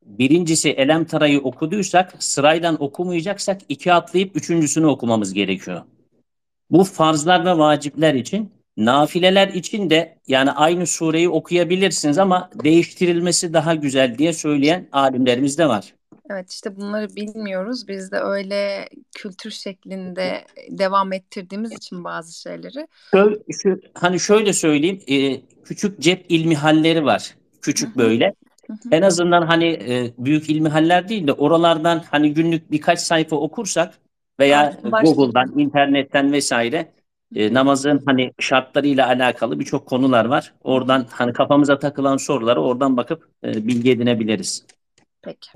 birincisi Elem Tara'yı okuduysak sıraydan okumayacaksak iki atlayıp üçüncüsünü okumamız gerekiyor. Bu farzlar ve vacipler için. Nafileler için de yani aynı sureyi okuyabilirsiniz ama değiştirilmesi daha güzel diye söyleyen alimlerimiz de var. Evet işte bunları bilmiyoruz. Biz de öyle kültür şeklinde devam ettirdiğimiz için bazı şeyleri. Şöyle, şu- hani şöyle söyleyeyim, e, küçük cep ilmihalleri var. Küçük böyle. En azından hani e, büyük ilmihaller değil de oralardan hani günlük birkaç sayfa okursak veya. Google'dan, internetten vesaire e, namazın hani şartlarıyla alakalı birçok konular var. Oradan hani kafamıza takılan soruları oradan bakıp e, bilgi edinebiliriz. Peki.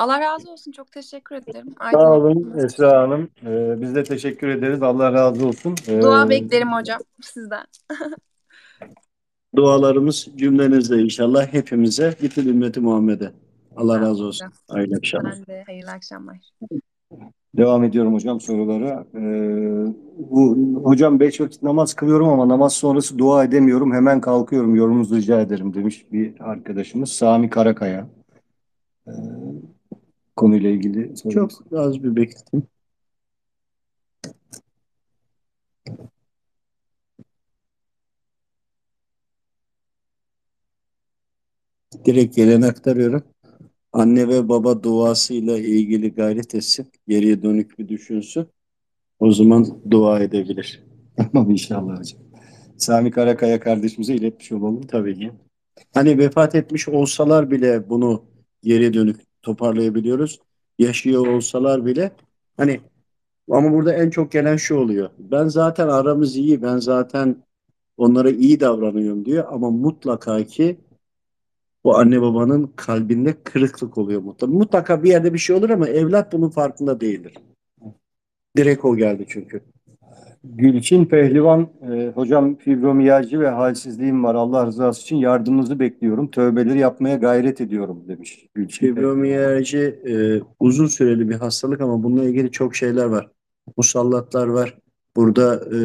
Allah razı olsun. Çok teşekkür ederim. Sağ olun. Esra Hanım. Ee, biz de teşekkür ederiz. Allah razı olsun. Ee, Dua beklerim hocam sizden. Dualarımız cümlenizle inşallah hepimize, bütün ümmeti Muhammed'e. Allah razı olsun. Hayırlı akşamlar. Ben de hayırlı akşamlar. Devam ediyorum hocam sorulara. Ee, bu hocam beş vakit namaz kılıyorum ama namaz sonrası dua edemiyorum. Hemen kalkıyorum. Yorumunuzu rica ederim demiş bir arkadaşımız. Sami Karakaya. Ee, konuyla ilgili. Çok az bir bekletin. Direkt gelen aktarıyorum. Anne ve baba duasıyla ilgili gayret etsin. Geriye dönük bir düşünsün. O zaman dua edebilir. Tamam inşallah hocam. Sami Karakaya kardeşimize iletmiş olalım. Tabii ki. Hani vefat etmiş olsalar bile bunu geriye dönük toparlayabiliyoruz. Yaşıyor olsalar bile hani ama burada en çok gelen şu oluyor. Ben zaten aramız iyi. Ben zaten onlara iyi davranıyorum diyor ama mutlaka ki bu anne babanın kalbinde kırıklık oluyor mutlaka. Mutlaka bir yerde bir şey olur ama evlat bunun farkında değildir. Direkt o geldi çünkü. Gülçin Pehlivan, e, hocam fibromiyalji ve halsizliğim var. Allah rızası için yardımınızı bekliyorum. Tövbeleri yapmaya gayret ediyorum demiş Gülçin. Fibromiyalji e, uzun süreli bir hastalık ama bununla ilgili çok şeyler var. Musallatlar var. Burada e,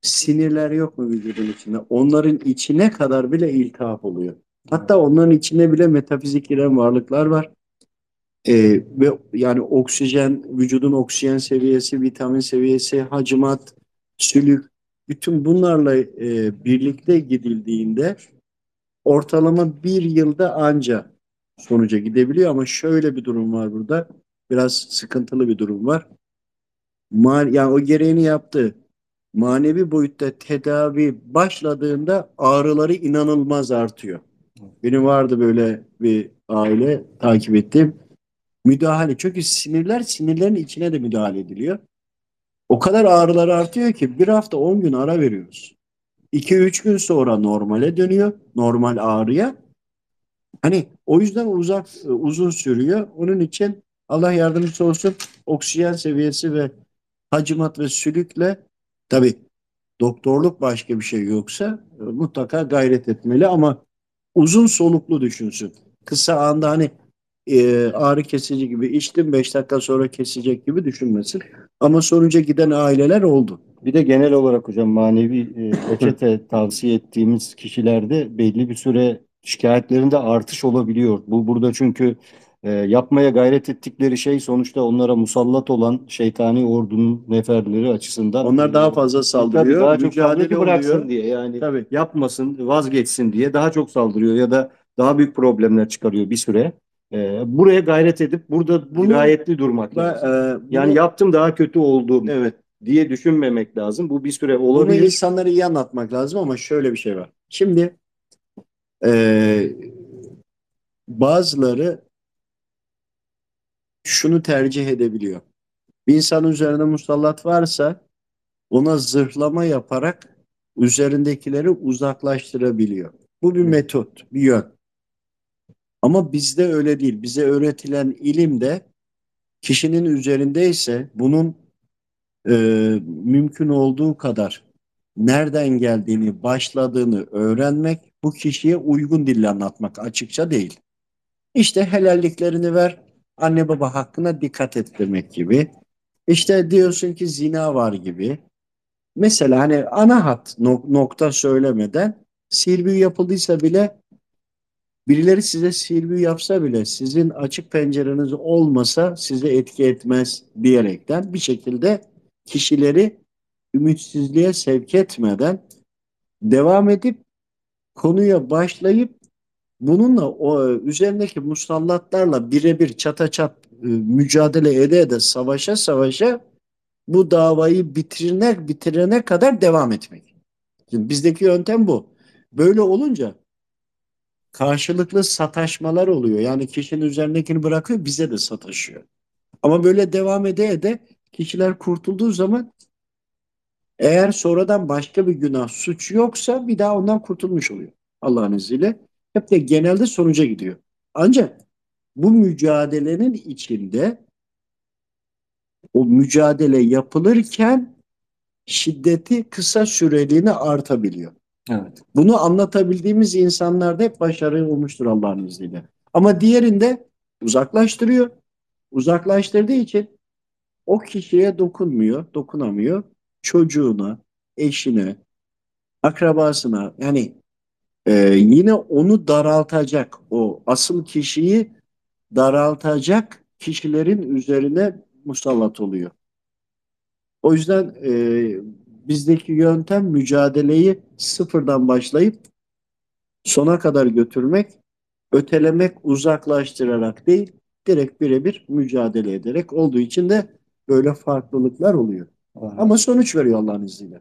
sinirler yok mu vücudun içinde? Onların içine kadar bile iltihap oluyor. Hatta onların içine bile metafizik giren varlıklar var. E, ve yani oksijen, vücudun oksijen seviyesi, vitamin seviyesi, hacimat, sülük, bütün bunlarla e, birlikte gidildiğinde ortalama bir yılda anca sonuca gidebiliyor ama şöyle bir durum var burada. Biraz sıkıntılı bir durum var. Ma yani o gereğini yaptı. Manevi boyutta tedavi başladığında ağrıları inanılmaz artıyor. Benim vardı böyle bir aile takip ettiğim. Müdahale. Çünkü sinirler sinirlerin içine de müdahale ediliyor. O kadar ağrıları artıyor ki bir hafta 10 gün ara veriyoruz. 2-3 gün sonra normale dönüyor. Normal ağrıya. Hani o yüzden uzak uzun sürüyor. Onun için Allah yardımcısı olsun. Oksijen seviyesi ve hacimat ve sülükle tabii doktorluk başka bir şey yoksa e, mutlaka gayret etmeli ama uzun soluklu düşünsün. Kısa anda hani e, ağrı kesici gibi içtim 5 dakika sonra kesecek gibi düşünmesin. Ama sonuca giden aileler oldu. Bir de genel olarak hocam manevi e, reçete tavsiye ettiğimiz kişilerde belli bir süre şikayetlerinde artış olabiliyor. Bu burada çünkü e, yapmaya gayret ettikleri şey sonuçta onlara musallat olan şeytani ordunun neferleri açısından Onlar daha fazla Tabii saldırıyor. daha çok mücadele saldırı ki bıraksın oluyor. diye yani Tabii. yapmasın, vazgeçsin diye daha çok saldırıyor ya da daha büyük problemler çıkarıyor bir süre. E, buraya gayret edip burada Bunu- dirayetli durmak lazım. e, bunu- Yani yaptım daha kötü oldum evet. diye düşünmemek lazım. Bu bir süre Bunu olabilir. insanlara iyi anlatmak lazım ama şöyle bir şey var. Şimdi e, bazıları şunu tercih edebiliyor. Bir insanın üzerinde musallat varsa ona zırhlama yaparak üzerindekileri uzaklaştırabiliyor. Bu bir metot, bir yön. Ama bizde öyle değil. Bize öğretilen ilim de kişinin üzerindeyse bunun e, mümkün olduğu kadar nereden geldiğini, başladığını öğrenmek, bu kişiye uygun dille anlatmak açıkça değil. İşte helalliklerini ver, anne baba hakkına dikkat et demek gibi. İşte diyorsun ki zina var gibi. mesela hani ana hat nok- nokta söylemeden sihir yapıldıysa bile birileri size sihir yapsa bile sizin açık pencereniz olmasa size etki etmez diyerekten bir şekilde kişileri ümitsizliğe sevk etmeden devam edip konuya başlayıp bununla o üzerindeki musallatlarla birebir çata çat e, mücadele ede ede savaşa savaşa bu davayı bitirene bitirene kadar devam etmek. Şimdi bizdeki yöntem bu. Böyle olunca karşılıklı sataşmalar oluyor. Yani kişinin üzerindekini bırakıyor bize de sataşıyor. Ama böyle devam ede ede kişiler kurtulduğu zaman eğer sonradan başka bir günah, suç yoksa bir daha ondan kurtulmuş oluyor. Allah'ın izniyle. Hep de genelde sonuca gidiyor. Ancak bu mücadelenin içinde o mücadele yapılırken şiddeti kısa süreliğine artabiliyor. Evet. Bunu anlatabildiğimiz insanlarda hep başarı olmuştur Allah'ın izniyle. Ama diğerinde uzaklaştırıyor. Uzaklaştırdığı için o kişiye dokunmuyor, dokunamıyor. Çocuğuna, eşine, akrabasına yani e, yine onu daraltacak o asıl kişiyi daraltacak kişilerin üzerine musallat oluyor. O yüzden e, bizdeki yöntem mücadeleyi sıfırdan başlayıp sona kadar götürmek, ötelemek, uzaklaştırarak değil, direkt birebir mücadele ederek olduğu için de böyle farklılıklar oluyor. Ama sonuç veriyor Allah'ın izniyle.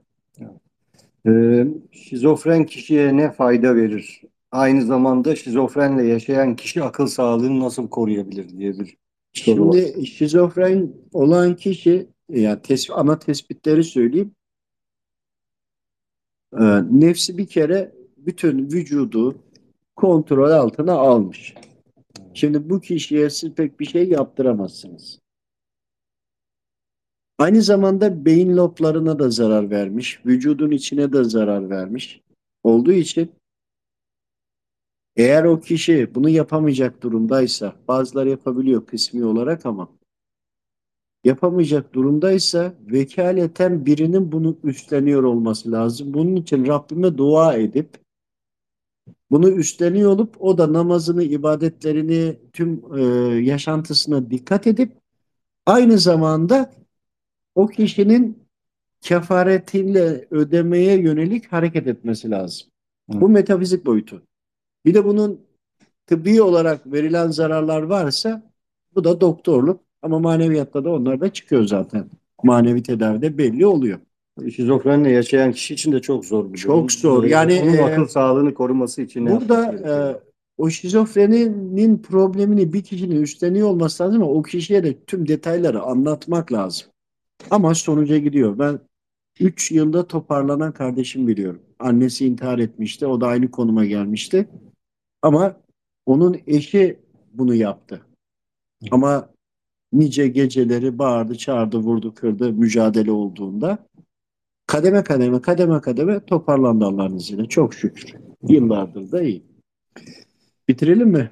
Ee, şizofren kişiye ne fayda verir? Aynı zamanda şizofrenle yaşayan kişi akıl sağlığını nasıl koruyabilir diye bir soru var. Şimdi şizofren olan kişi yani tes ana tespitleri söyleyeyim. Ee, nefsi bir kere bütün vücudu kontrol altına almış. Şimdi bu kişiye siz pek bir şey yaptıramazsınız. Aynı zamanda beyin loblarına da zarar vermiş, vücudun içine de zarar vermiş olduğu için eğer o kişi bunu yapamayacak durumdaysa, bazıları yapabiliyor kısmi olarak ama yapamayacak durumdaysa vekaleten birinin bunu üstleniyor olması lazım. Bunun için Rabbime dua edip bunu üstleniyor olup o da namazını, ibadetlerini, tüm e, yaşantısına dikkat edip aynı zamanda o kişinin kefaretiyle ödemeye yönelik hareket etmesi lazım. Hı. Bu metafizik boyutu. Bir de bunun tıbbi olarak verilen zararlar varsa bu da doktorluk ama maneviyatta da onlar da çıkıyor zaten. Manevi tedavide belli oluyor. Şizofrenle yaşayan kişi için de çok zor. bir Çok durum. zor. Yani, onun e, akıl sağlığını koruması için Burada e, o şizofreninin problemini bir kişinin üstleniyor olması lazım ama o kişiye de tüm detayları anlatmak lazım. Ama sonuca gidiyor. Ben 3 yılda toparlanan kardeşim biliyorum. Annesi intihar etmişti. O da aynı konuma gelmişti. Ama onun eşi bunu yaptı. Ama nice geceleri bağırdı, çağırdı, vurdu, kırdı mücadele olduğunda kademe kademe kademe kademe toparlandı Allah'ın izniyle. Çok şükür. Yıllardır da iyi. Bitirelim mi?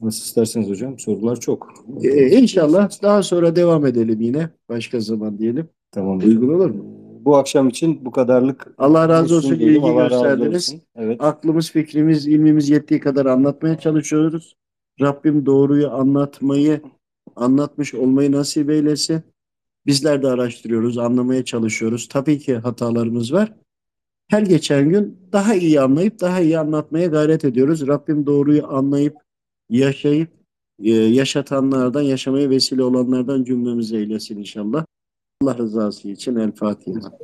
Nasıl isterseniz hocam. Sorular çok. Ee, inşallah daha sonra devam edelim yine. Başka zaman diyelim. Tamam. Uygun olur mu? Bu akşam için bu kadarlık. Allah razı olsun, ilgi gösterdiniz. olsun. Evet. Aklımız, fikrimiz, ilmimiz yettiği kadar anlatmaya çalışıyoruz. Rabbim doğruyu anlatmayı, anlatmış olmayı nasip eylesin. Bizler de araştırıyoruz, anlamaya çalışıyoruz. Tabii ki hatalarımız var. Her geçen gün daha iyi anlayıp daha iyi anlatmaya gayret ediyoruz. Rabbim doğruyu anlayıp, yaşayıp, e, yaşatanlardan, yaşamaya vesile olanlardan cümlemizi eylesin inşallah. Allah rızası için El Fatiha.